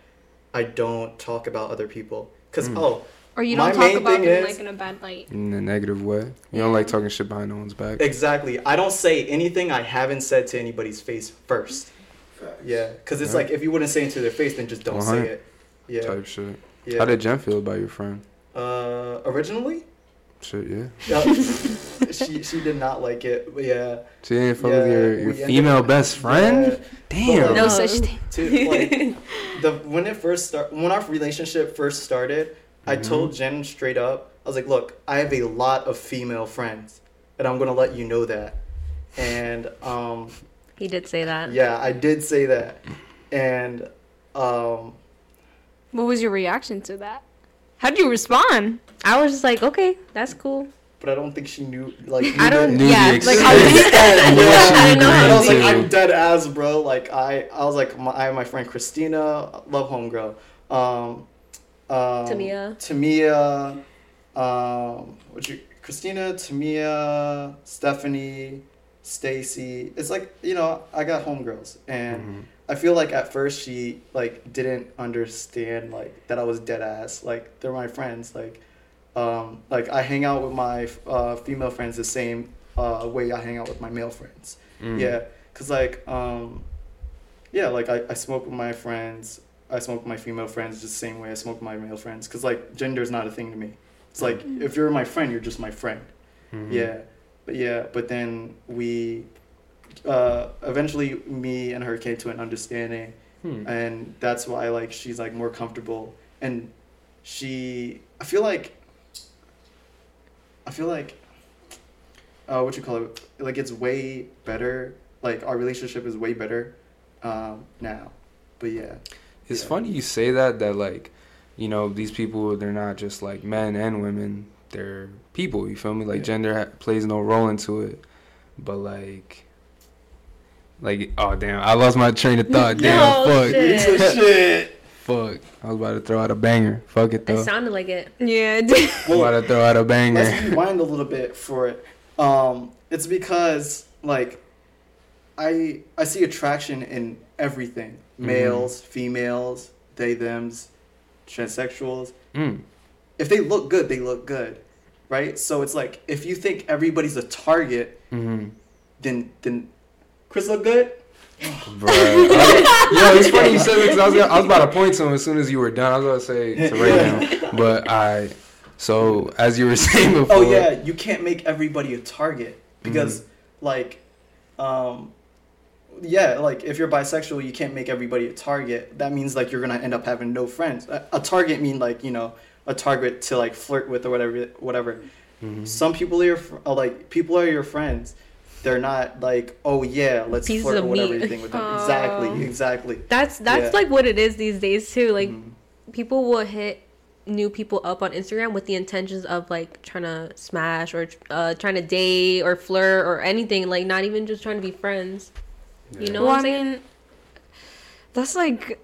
I don't talk about other people. Cause Mm. oh. Or you don't talk about them is- like in a bad light. In a negative way. You don't like talking shit behind no one's back. Exactly. I don't say anything I haven't said to anybody's face first. Yeah, because it's Yeah. like if you wouldn't say it to their face, then just don't say it. Yeah. Type shit. Yeah. How did Jen feel about your friend? uh, originally, Shit, yeah. yeah, *laughs* she she did not like it. But yeah. She didn't fuck Yeah, with your, your female up- best friend? Yeah. Damn. No Uh, such thing. To like the when it first start when our relationship first started, I Mhm. told Jen straight up. I was like, "Look, I have a lot of female friends, and I'm gonna let you know that." And um, He did say that. yeah, I did say that, and um, What was your reaction to that? How did you respond? I was just like, okay, that's cool. but I don't think she knew like I don't. Knew the yeah, like extent. how did And *laughs* Yeah. I know I was like, I'm dead ass, bro. Like I, I was like, my, I have my friend Christina, love homegirl. Um, um, Tamia. Tamia, um, what you, Christina, Tamia, Stephanie, Stacy. It's like you know, I got homegirls, and Mhm. I feel like at first she like didn't understand like that I was dead ass. Like they're my friends. Like, um, like I hang out with my uh, female friends the same uh, way I hang out with my male friends. Mm. Yeah, cause like um, yeah, like I, I smoke with my friends. I smoke with my female friends just the same way I smoke with my male friends. Cause like gender is not a thing to me. It's like if you're my friend, you're just my friend. Mhm. Yeah, but yeah, but then we, uh, eventually me and her came to an understanding, Hmm. and that's why like she's like more comfortable, and she I feel like. I feel like. Uh, what you call it? Like it's way better. Like our relationship is way better, um, now. But yeah. It's Yeah. funny you say that, that like, you know, these people, they're not just like men and women. They're people, you feel me? Like Yeah. gender ha- plays no role into it. But like, like, oh damn, I lost my train of thought. *laughs* Damn, No, fuck. shit. shit. Fuck. I was about to throw out a banger. Fuck it though. It sounded like it. *laughs* Yeah, it did. I'm about to throw out a banger. Let's rewind a little bit for it. Um, it's because like I I see attraction in everything. Mhm. Males, females, they them's, transsexuals. Mm. If they look good, they look good. Right? So it's like if you think everybody's a target, Mm-hmm. then then Chris look good? Bro. Yo, it's funny you said that 'cause I was, gonna- I was about to point to him as soon as you were done. I was about to say to Ray now. *laughs* But I. So as you were *laughs* saying before, Oh yeah, you can't make everybody a target because like um yeah, like if you're bisexual, you can't make everybody a target. That means like you're going to end up having no friends. A, a target mean like, you know, a target to like flirt with or whatever whatever. Mhm. Some people are your, are like people are your friends. They're not like, "Oh yeah, let's Pieces flirt of or whatever meat. you think with them." *laughs* Oh. Exactly, exactly. That's that's Yeah. like what it is these days too. Like Mhm. people will hit new people up on Instagram with the intentions of like trying to smash or uh, trying to date or flirt or anything. Like not even just trying to be friends. You know well, what I I'm saying? mean, that's like,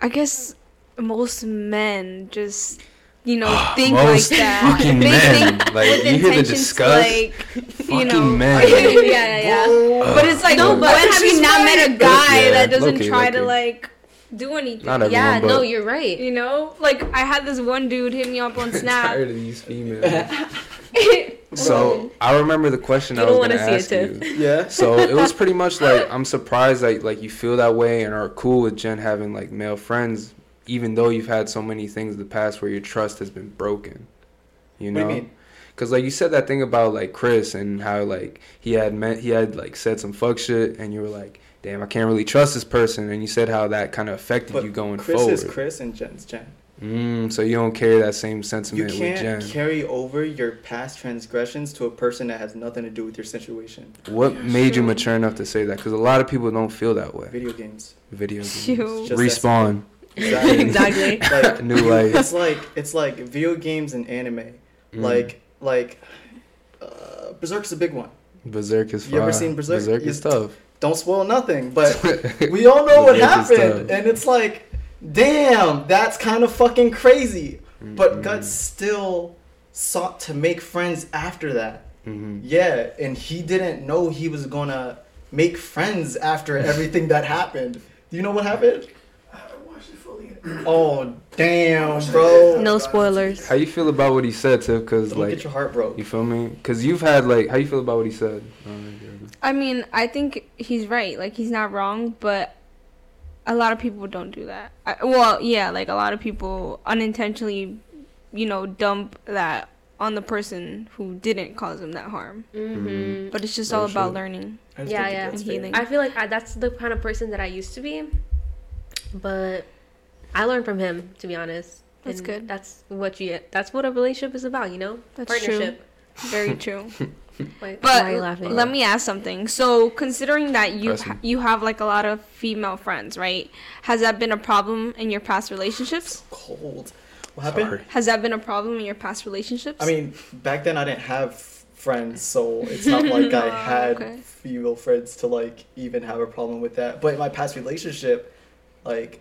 I guess most men just, you know, ah, think Most like that. fucking they men. think Like, with you hear the intentions to, disgust? like, you Fucking know. men. *laughs* yeah, yeah, yeah. *laughs* But it's like, No, no, but when have you she's not met a guy Yeah, that doesn't low-key, try to like do anything? Not everyone, Yeah, but no, you're right. You know, like I had this one dude hit me up on *laughs* Snap. tired of these females. so I remember the question You I don't was gonna wanna ask see it, you. Yeah. So it was pretty much like I'm surprised that like you feel that way and are cool with Jen having like male friends, even though you've had so many things in the past where your trust has been broken. You know. What do know, you mean? because like you said that thing about like Chris and how like he had met he had like said some fuck shit and you were like, damn, I can't really trust this person, and you said how that kind of affected But you going Chris forward. is Chris and Jen's Jen. Mm, so you don't carry that same sentiment with Jen. You can't carry over your past transgressions to a person that has nothing to do with your situation. what made you mature enough to say that? Because a lot of people don't feel that way. Video games. Video *laughs* games. Phew. Just Respawn. Exactly. *laughs* exactly. *laughs* like New life. it's like it's like video games and anime. Mm. Like like uh, Berserk's a big one. Berserk is You ever seen Berserk? Berserk You- is tough. Don't spoil nothing, but *laughs* we all know what happened, and it's like, damn, that's kind of fucking crazy. But Mhm. Guts still sought to make friends after that. Mhm. Yeah, and he didn't know he was gonna make friends after everything that happened. Do you know what happened? Oh damn, bro! No spoilers. How you feel about what he said, too? Because Don't like, get your heart broke. you feel me? Because you've had like, how you feel about what he said? I mean, I think he's right. Like he's not wrong, but a lot of people don't do that. I, well, yeah, like a lot of people unintentionally, you know, dump that on the person who didn't cause them that harm. Mm-hmm. But it's just Very all about learning. Yeah, yeah. And healing. I feel like I, that's the kind of person that I used to be, but I learned from him. To be honest, That's And good. That's what you. That's what a relationship is about. You know, That's partnership. Very *laughs* true. Like, But why are you laughing? let me ask something. So, considering that you ha- you have like a lot of female friends, right? Has that been a problem in your past relationships? Cold. What happened? Sorry. Has that been a problem in your past relationships? I mean, back then I didn't have friends, so it's not like I *laughs* Oh, had okay. female friends to like even have a problem with that. But in my past relationship, like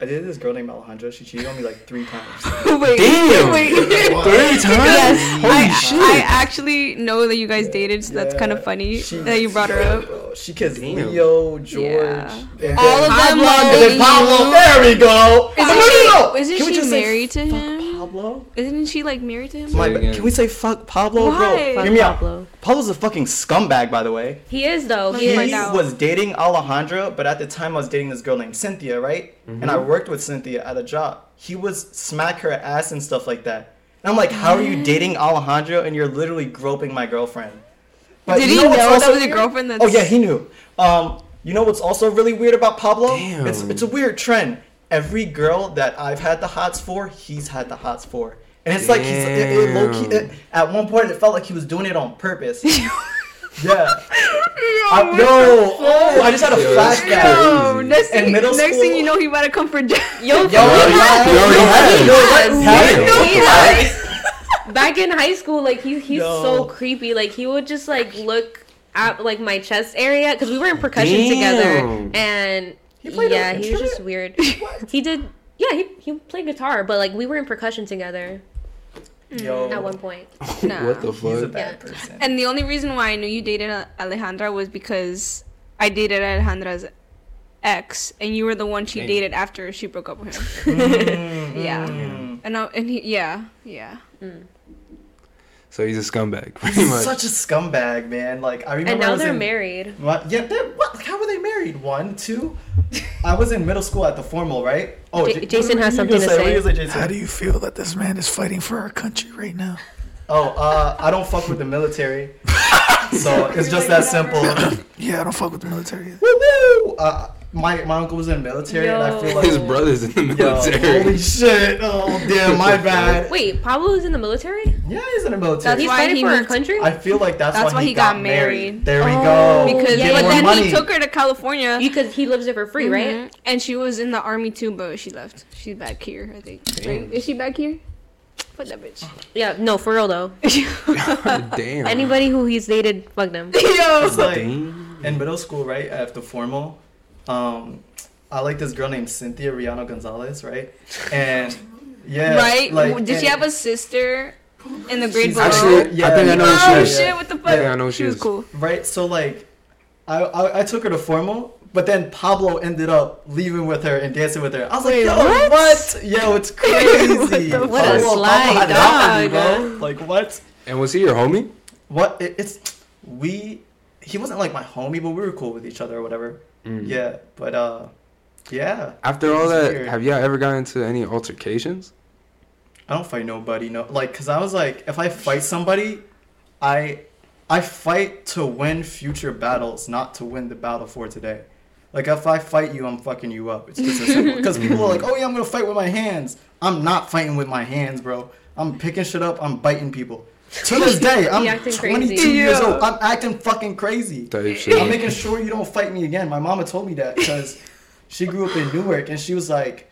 I dated this girl named Alejandra. She cheated on me like three times. *laughs* wait, Damn! wait. *laughs* Three times? Yes, Holy I, shit! I actually know that you guys dated, so that's kind of funny She- that you brought her up. Bro, She kissed Damn. Leo, George, Yeah. and All of them Pablo. And then Pablo. There we go. Isn't No, no, she- no. isn't Can we she just married to him? Pablo. Isn't she like married to him? My, Say it again. can we say fuck Pablo, Why? bro? Fuck Hear me out. Pablo's a fucking scumbag, by the way. He is though. He he is. was dating Alejandra, but at the time I was dating this girl named Cynthia, right? And I Mm-hmm. worked with Cynthia at a job. He was smack her ass and stuff like that. And I'm like, how are you dating Alejandra and you're literally groping my girlfriend? But Did you he know that was your weird? girlfriend? Oh yeah, he knew. Um, you know what's also really weird about Pablo? Damn. It's it's a weird trend. Every girl that I've had the hots for, he's had the hots for. And it's like he's it, it low key. It, at one point, it felt like he was doing it on purpose. *laughs* yeah. I, no. Oh, I just had a flashback. Crazy. next In thing, middle next thing you know, he about to come for Jack. *laughs* Yo, Yo, Yo, he he has. already has. Yo. Yo, *laughs* back in high school, like he he's No. so creepy. Like he would just like look at like my chest area because we were in percussion together, and He played yeah, he was just weird. *laughs* What? *laughs* He did. Yeah, he, he played guitar, but like we were in percussion together Yo, at one point. Nah. *laughs* What the he's a fuck? bad Yeah. person. And the only reason why I knew you dated Alejandra was because I dated Alejandra's ex, and you were the one she Damn. dated after she broke up with him. Mm, Yeah. mm. And I, and he, yeah, yeah. So he's a scumbag, *laughs* pretty He's much. such a scumbag, man. Like I remember. And I now was they're in- married. What? Yeah, they're, what? Like, how were they married? One, two? I was in middle school at the formal, right? Oh, J- J- Jason has were you gonna something to What were you say. gonna say, How Jason? do you feel that this man is fighting for our country right now? Oh, uh, I don't fuck with the military. *laughs* so it's just that simple. Yeah, I don't fuck with the military. Woo woo! Uh, my my uncle was in the military, and I feel like His brother's in the Yo, military. holy shit! Oh damn, my bad. Wait, Pablo is in the military? Yeah, he's in the military. That's He's why fighting he for our moved- country? I feel like that's, That's why, he got, married. There we Oh, go. Because Yeah, but then money. he took her to California. Because he lives there for free, right? Mhm. And she was in the army too, but she left. She's back here, I think. Right? Is she back here? Fuck that bitch. Yeah, no, for real though. *laughs* Damn. Anybody who he's dated, fuck them. *laughs* Yo. It's like Damn. in middle school, right? After formal, um, I like this girl named Cynthia Rihanna Gonzalez, right? *laughs* And yeah, right? Like, Did she have a sister in the grade She's below? Actually, Yeah. I think I know oh she is. shit! What the fuck? Yeah, I know who she was is. cool. right? So like, I, I I took her to formal, but then Pablo ended up leaving with her and dancing with her. I was like, yo, what? what? Yo, it's crazy. *laughs* the What a Pablo- Pablo had it out for me, dog. bro. Like what? And was he your homie? What? It, it's we. He wasn't like my homie, but we were cool with each other or whatever. Mm. Yeah, but uh, yeah. After all that, weird. have y'all ever gotten into any altercations? I don't fight nobody. No, like, cause I was like, if I fight somebody, I, I fight to win future battles, not to win the battle for today. Like, if I fight you, I'm fucking you up. It's just simple. *laughs* Cause people are like, oh yeah, I'm gonna fight with my hands. I'm not fighting with my hands, bro. I'm picking shit up. I'm biting people. To this day, I'm 22 crazy. years old. I'm acting fucking crazy. I'm making sure you don't fight me again. My mama told me that because she grew up in Newark and she was like,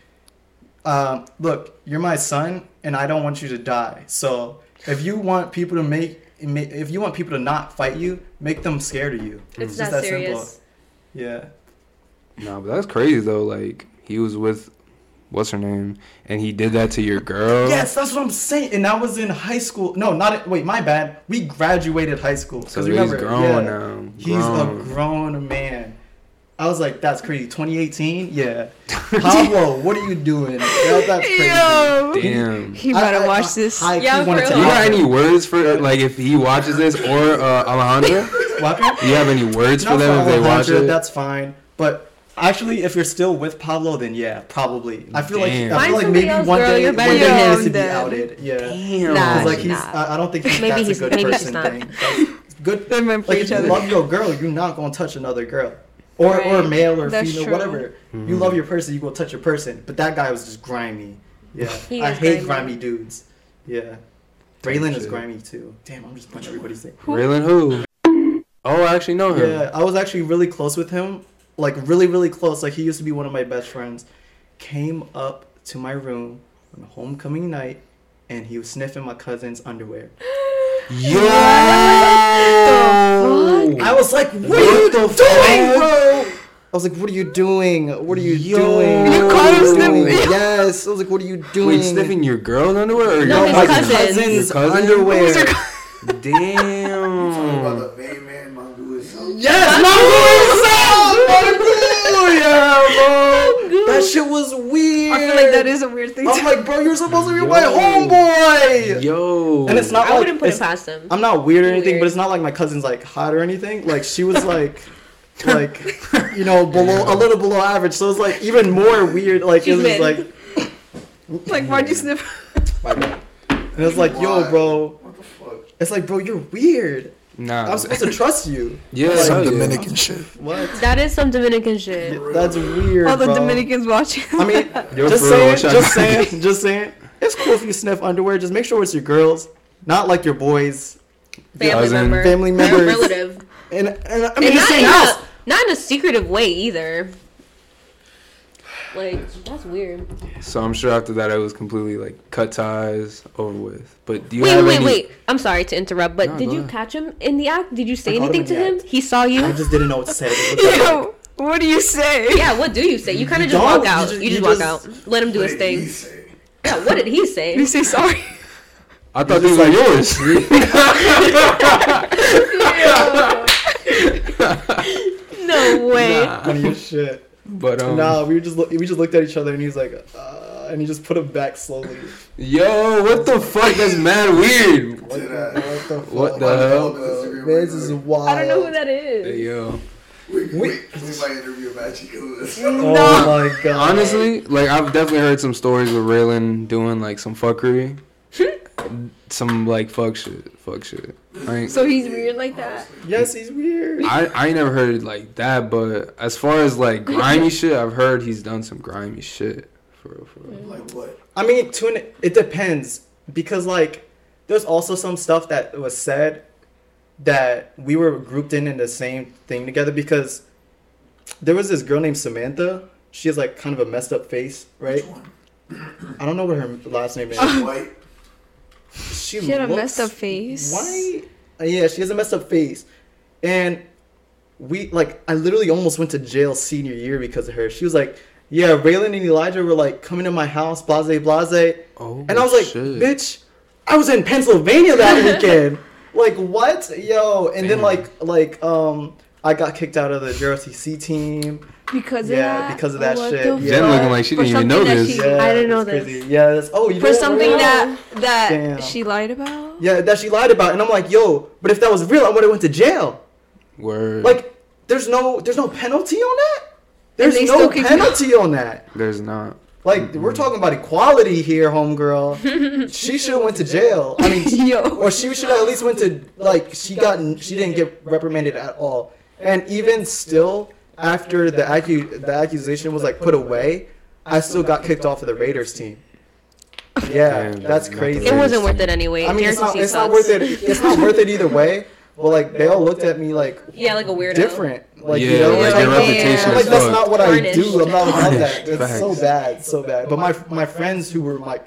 um, "Look, you're my son, and I don't want you to die. So if you want people to make, ma- if you want people to not fight you, make them scared of you. It's just not serious. Yeah. No, but that's crazy though. Like he was with, what's her name, and he did that to your girl. Yes, that's what I'm saying. And I was in high school. No, not wait. My bad. We graduated high school. So 'Cause he's remember, grown yeah, now. He's Grown. a grown man. I was like, that's crazy. 2018? Yeah. *laughs* Pablo, what are you doing? That, that's crazy. Yo. Damn. He I- better I- watch I- this. I Yeah, keep to you got any words for like if he watches this or uh, Alejandra? Do you have any words for them if they watch it? That's fine. But actually, if you're still with Pablo, then yeah, probably. I feel like Damn. I Find feel like somebody maybe else, one girl, day, you're one better day than he him. needs to be Dead. outed. Yeah. Damn. Nah, like he's, nah. I, I don't think he's, Maybe that's he's- a good maybe he's person not. thing. That's good. They're meant for like each if you other. love your girl, you're not gonna touch another girl, or or Right. male or That's female, true. whatever. You mm-hmm. love your person, you go touch your person. But that guy was just grimy. Yeah, He I is hate grimy. grimy dudes. Yeah, Braylon is shit. grimy too. Damn, I'm just putting everybody's name. Raylan who? Oh, I actually know him. Yeah, I was actually really close with him. Like really, really close. Like he used to be one of my best friends. Came up to my room on homecoming night, and he was sniffing my cousin's underwear. *gasps* Yo. I was like, "What, are you doing, bro?" I was like, "What are you doing? What are you Yo. doing? You caught him sniffing? *laughs* Yes. I was like, "What are you doing?" Wait, sniffing your girl underwear or No, your his my cousin. cousin's Your cousin? underwear. Who's your Damn. Yes, Mongo himself! Yeah, bro. That shit was weird. I feel like that is a weird thing. I'm to- like, bro, you're supposed to be my homeboy. Yo. And it's not I like wouldn't put it past him. I'm not weird or anything, Weird. but it's not like my cousin's like hot or anything. Like she was like, *laughs* like, you know, below a little below average. So it's like even more weird. Like She's it was like, *laughs* like, why'd you sniff? *laughs* and it's like, yo, bro. It's like, bro, you're weird. Nah. I'm supposed to trust you. yeah, Like, hell Some oh, yeah. Dominican shit. What? That is some Dominican shit. That's weird. All the bro. Dominicans watching. I mean, *laughs* Yo, just for real, saying, what just saying, just saying. It's cool if you sniff underwear. Just make sure it's your girls, not like your boys, Family Cousin. member. family Or members. relative. And, and I mean, the not, in a, not in a secretive way either. Like, that's weird. So I'm sure after that I was completely like cut ties over with. But do you Wait, have wait, any? wait. I'm sorry to interrupt, but No, did you ahead. catch him in the act? Did you say I caught him anything to the him? act. He saw you? I just didn't know what to say. *laughs* It like- Yo, what do you say? yeah, what do you say? You kind of just don't. walk You out. just- You just, walk just- out. Let him do his thing. Yeah, what did he say? *laughs* You say sorry. I thought these were yours. *laughs* No way. Nah. funny shit. But um, Nah, we just look, we just looked at each other and he's like, uh, and he just put him back slowly. yo, what the fuck? That's mad weird. What the, what the? What the hell? bro? This is wild. I don't know who that is. Hey, yo, We, we, we might interview Magic Coolers. *laughs* Oh my god. Honestly, like I've definitely heard some stories with Raylan doing like some fuckery, *laughs* some like fuck shit, fuck shit. I ain't, So he's weird like that. Yes, he's weird. I, I ain't never heard it like that, but as far as like grimy shit, I've heard he's done some grimy shit. For real, for real. Like what? I mean, to an, it depends because like there's also some stuff that was said that we were grouped in in the same thing together because there was this girl named Samantha. She has like kind of a messed up face, right? Which one? I don't know what her last name is. White. She, She had a messed up face. White. Uh, yeah, she has a messed up face, and we like I literally almost went to jail senior year because of her. She was like, "Yeah, Raylan and Elijah were like coming to my house, blase blase," Oh, and I was like, shit. "Bitch, I was in Pennsylvania that *laughs* weekend." like what, yo? And then like like um. I got kicked out of the JROTC team. Because Yeah, of that. Yeah, because of that What shit, the yeah. Jen looking like she didn't even know that this. she- Yeah, I didn't know that's this. crazy. Yeah, that's, oh, you For don't something know? that that Damn. she lied about. yeah, that she lied about, and I'm like, yo, but if that was real, I would have went to jail. Word. Like, there's no, there's no penalty on that. There's no still kick you penalty on that. there's not. Like, we're talking about equality here, homegirl. *laughs* she should have went to jail. I mean, *laughs* Yo. or she should have at least went to like she got she didn't get reprimanded at all. And even still, after the accu- the accusation was like put away, I still got kicked off of the Raiders team. Yeah, Damn, that's crazy. It wasn't worth it anyway. I mean, it's not, it's not worth it. It's not worth it either way. But like, they all looked at me like Yeah, like a weirdo. different. Like, Yeah, you know, like like, your reputation I'm like that's not what I do. I'm not about that. Tarnished, It's so bad, so bad. But my my friends who were like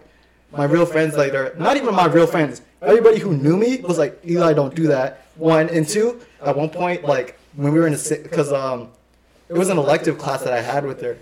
my real friends, like they're not even my real friends. Everybody who knew me was like, Eli, don't do that. One and two. At one point, like when we were in the because um, it was an elective class that I had with her.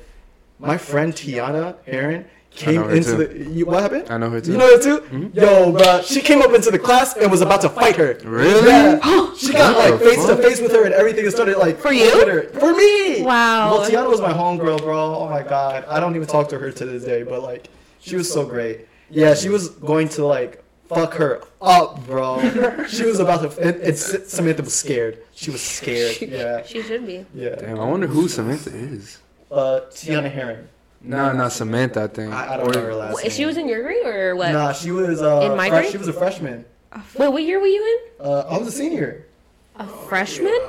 My friend Tiana Aaron came into too. the. You, what happened? I know her too. You know her too? Yo, bro, she came up into the class and was about to fight her. Really? Yeah. *gasps* She got like face to face with her and everything and started like For you? her. For me. Wow. Well, Tiana was my homegirl, bro. Oh my god, I don't even talk to her to this day, but like, she was so great. Yeah, she was going to like fuck her up, bro. *laughs* she was about to, and, and Samantha was scared. She was scared. Yeah, She should be. yeah. Damn, I wonder who Samantha is. Uh, Tiana Herring. Nah, not Samantha, I think. I, I don't know her last name. she was in your grade or what? Nah, she was uh, In my fresh- grade? She was a freshman. Wait, what year were you in? Uh, I was a senior. A freshman?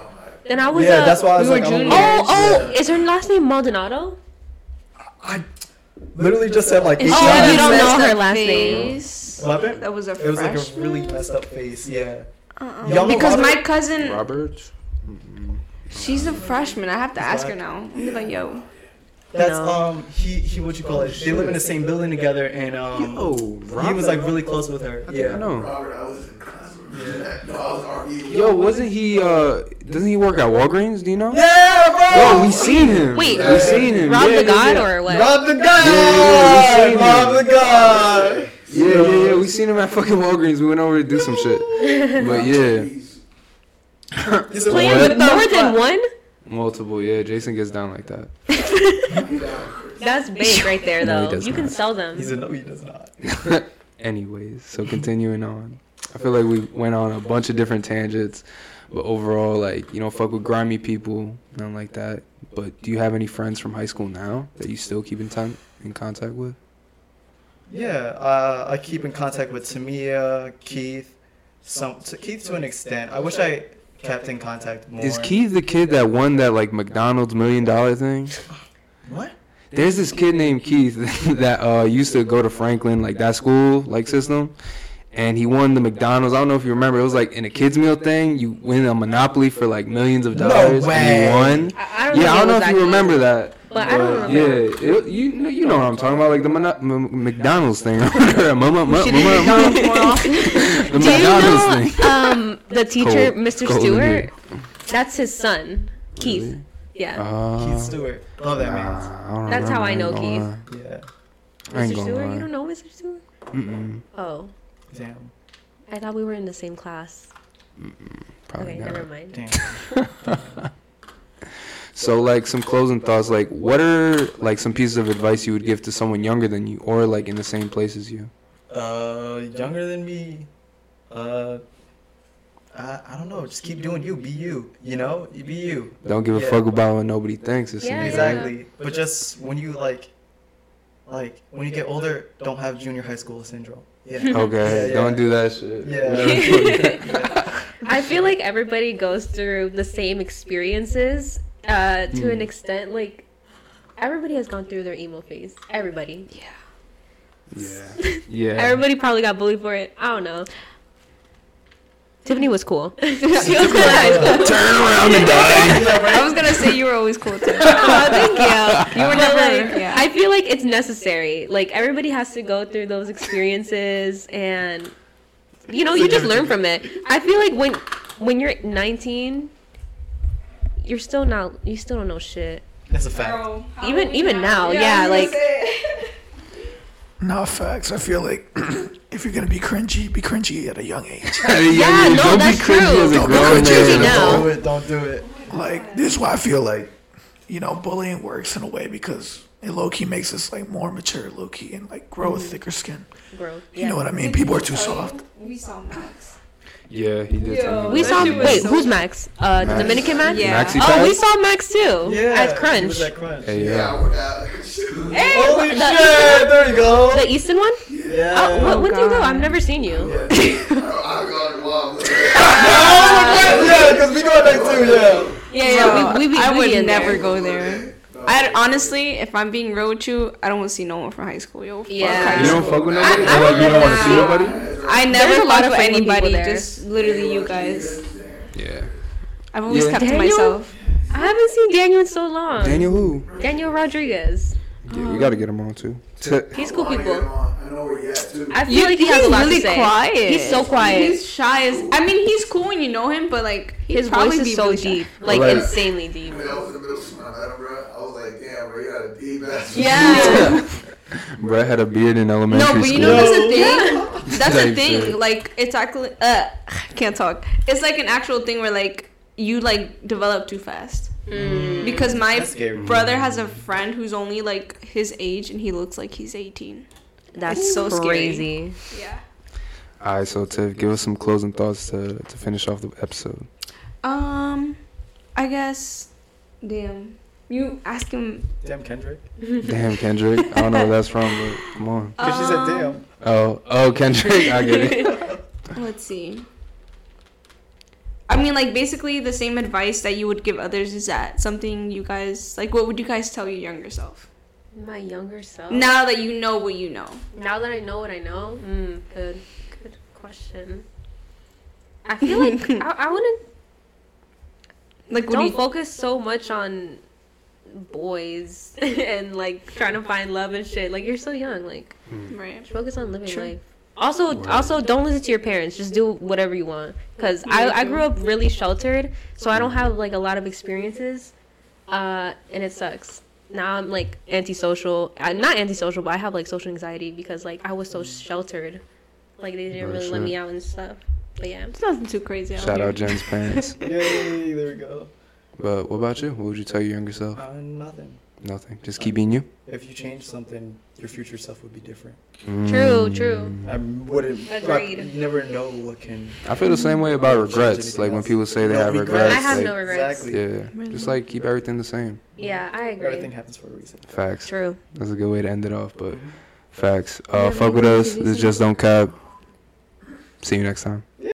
Then I was. Yeah, a, that's why I was we like, I'm juniors. like- Oh, oh, is her last name Maldonado? I literally just said like eight And Oh, she had times. you a don't know her last name. Face. What? That was a It was like a really messed up face. Yeah. Uh-uh. Because Robert? my cousin, Roberts? she's a freshman. I have to ask her now. I'm gonna like, yo. That's No. um he he what you call it? They live in the same building together and um Yo, he was like really close with her. I Yeah. know. Robert, I was in class with. No, I was RE. Yo, wasn't he, uh, doesn't he work at Walgreens? Do you know? Yeah, bro. Yo, we seen him. Wait, we seen him. Rob yeah, the God yeah, or what? Rob the God. Yeah, yeah, we seen Rob the God. Yeah, yeah, yeah. We seen him at fucking Walgreens. We went over to do some shit. But yeah, *laughs* Playing with more than one? multiple. Yeah, Jason gets down like that. *laughs* That's big right there, No, he though. does you can sell them. He's a no. He does not. *laughs* Anyways, so continuing on. I feel like we went on a bunch of different tangents, but overall, like, you know, fuck with grimy people, nothing like that. But do you have any friends from high school now that you still keep in, ton- in contact with? Yeah, uh, I keep in contact with Tamia, Keith, some to Keith to an extent. I wish I kept in contact more. Is Keith the kid that won that, like, McDonald's million dollar thing? What? There's this kid named Keith *laughs* that uh, used to go to Franklin, like that school, like system, and he won the McDonald's. I don't know if you remember. It was like in a kids meal thing. You win a Monopoly for like millions of dollars. No dollars. way. And you won. I, I Yeah, I don't know if you remember that. But I don't Yeah, it, you know- you know what I'm talking about, like the Mono- M- McDonald's thing. *laughs* *laughs* Mama- mama- She mama- McDonald's *laughs* the Do you McDonald's know thing. um, the teacher, Cold- Mr. cold Stewart? That's his son, Keith. Really? Yeah. Uh, Keith Stewart. Love that man. nah, I don't That's how I know ain't Keith. lie. Yeah. Mr. Stewart? lie. You don't know Mr. Stewart? Mm-mm, Oh, Damn. I thought we were in the same class. Mm-mm, probably okay, not. never mind. Damn. So, like, some closing thoughts. Like, what are like some pieces of advice you would give to someone younger than you, or like in the same place as you? Uh, younger than me. Uh, I, I don't know. Just keep doing you. Be you. You know, you be you. Don't give a Yeah. fuck about what nobody thinks. It's Yeah, Exactly. But just when you like, like when you get older, don't have junior high school syndrome. Yeah. *laughs* Okay, Yeah, don't do that shit. Yeah. *laughs* I feel like everybody goes through the same experiences uh, to an extent. Like everybody has gone through their emo phase. Everybody. Yeah. *laughs* Yeah. Everybody probably got bullied for it. I don't know. Tiffany was cool. *laughs* *laughs* she was cool in high school. Turn around and die. I was gonna say you were always cool too. Oh, thank you. You were But, never. like, yeah. I feel like it's necessary. Like everybody has to go through those experiences, and you know, you just learn from it. I feel like when when you're 19, you're still not. You still don't know shit. That's a fact. Even even now, yeah. Like Not facts. I feel like *clears throat* if you're gonna be cringy, be cringy at a young age. *laughs* Yeah, no, don't that's be cringy true. as a Don't be grown cringy man. now. Don't do it. Don't do it. Like this is why I feel like, you know, bullying works in a way because it low key makes us like more mature, low key, and like grow a mm-hmm. thicker skin. growth. You know what I mean? People are too soft. We saw Max. Yeah, he did tell me. We saw. Wait, so- who's Max? Uh, the Dominican Max. Yeah. Maxi Oh, we saw Max too. Yeah. At He Crunch. was at Crunch. Hey, yeah. Holy shit! There you go. The Easton one? Yeah. Oh, what, when do you go? I've never seen you. yeah, *laughs* *laughs* because we go back too. Yeah. Yeah, yeah. Bro, we, we, be, I would be never there. go there. I honestly, if I'm being real with you, I don't want to see no one from high school. Yo, fuck Yeah. high You school. don't fuck with nobody? I Or, like, you don't want to see nobody? I There's never a lot fuck of with anybody. Just literally you guys. Yeah. I've always Yeah. kept to myself. I haven't seen Daniel in so long. Daniel who? Daniel Rodriguez. Yeah, we gotta get him on too. T- He's cool people. I know where he at too. I feel You, like he he's has a lot really to say. quiet. He's so quiet. He's shy as. I mean, he's cool when you know him, but like he'd His probably voice be is so really shy. deep, like Right. insanely deep. I was in the middle school, I met bro. I was like, damn, bro, you got a deep ass. Yeah. *laughs* Brett had a beard in elementary school. no, but school. you know that's a thing. That's the Type thing. shit. Like it's actually uh, *sighs* can't talk. It's like an actual thing where like you like develop too fast. Mm. Because my brother has a friend who's only like his age and he looks like he's 18. That's It's so so scary. crazy. Yeah. All right, so Tiff, give us some closing thoughts to, to finish off the episode. Um, I guess. Damn. You ask him. Damn Kendrick. *laughs* Damn, Kendrick. I don't know where that's from, but come on. Because she said Um, damn. Oh, oh, Kendrick. I get it. *laughs* Let's see. I mean, like basically the same advice that you would give others. Is that something you guys like? What would you guys tell your younger self My younger self. now that you know what you know? Now that I know what I know, mm, good, good question. I *laughs* feel like I, I wouldn't Like, what do don't you? focus so much on boys *laughs* and like trying to find love and shit. Like you're so young. Like Right. focus on living True. life. Also, Word. also don't listen to your parents. Just do whatever you want. Cause I, I grew up really sheltered, so I don't have like a lot of experiences, uh, and it sucks. Now I'm like antisocial. I'm not antisocial, but I have like social anxiety because like I was so sheltered. Like they didn't really let me out and stuff. But yeah. It's nothing too crazy. Out Shout here. out Jen's parents. *laughs* Yay, there we go. But what about you? What would you tell your younger self? Uh, nothing. Nothing. Just keep being you. If you change something, your future self would be different. True, true. Mm. I wouldn't. Agreed. You never know what can. I feel the same way about regrets. Like when people say they No have regrets. regrets. I have like, no regrets. Exactly. Yeah, just like keep everything the same. Yeah, I agree. Everything happens for a reason. Facts. True. That's a good way to end it off. But Mhm. facts. Yeah, Uh, fuck with us. This just don't cap. See you next time.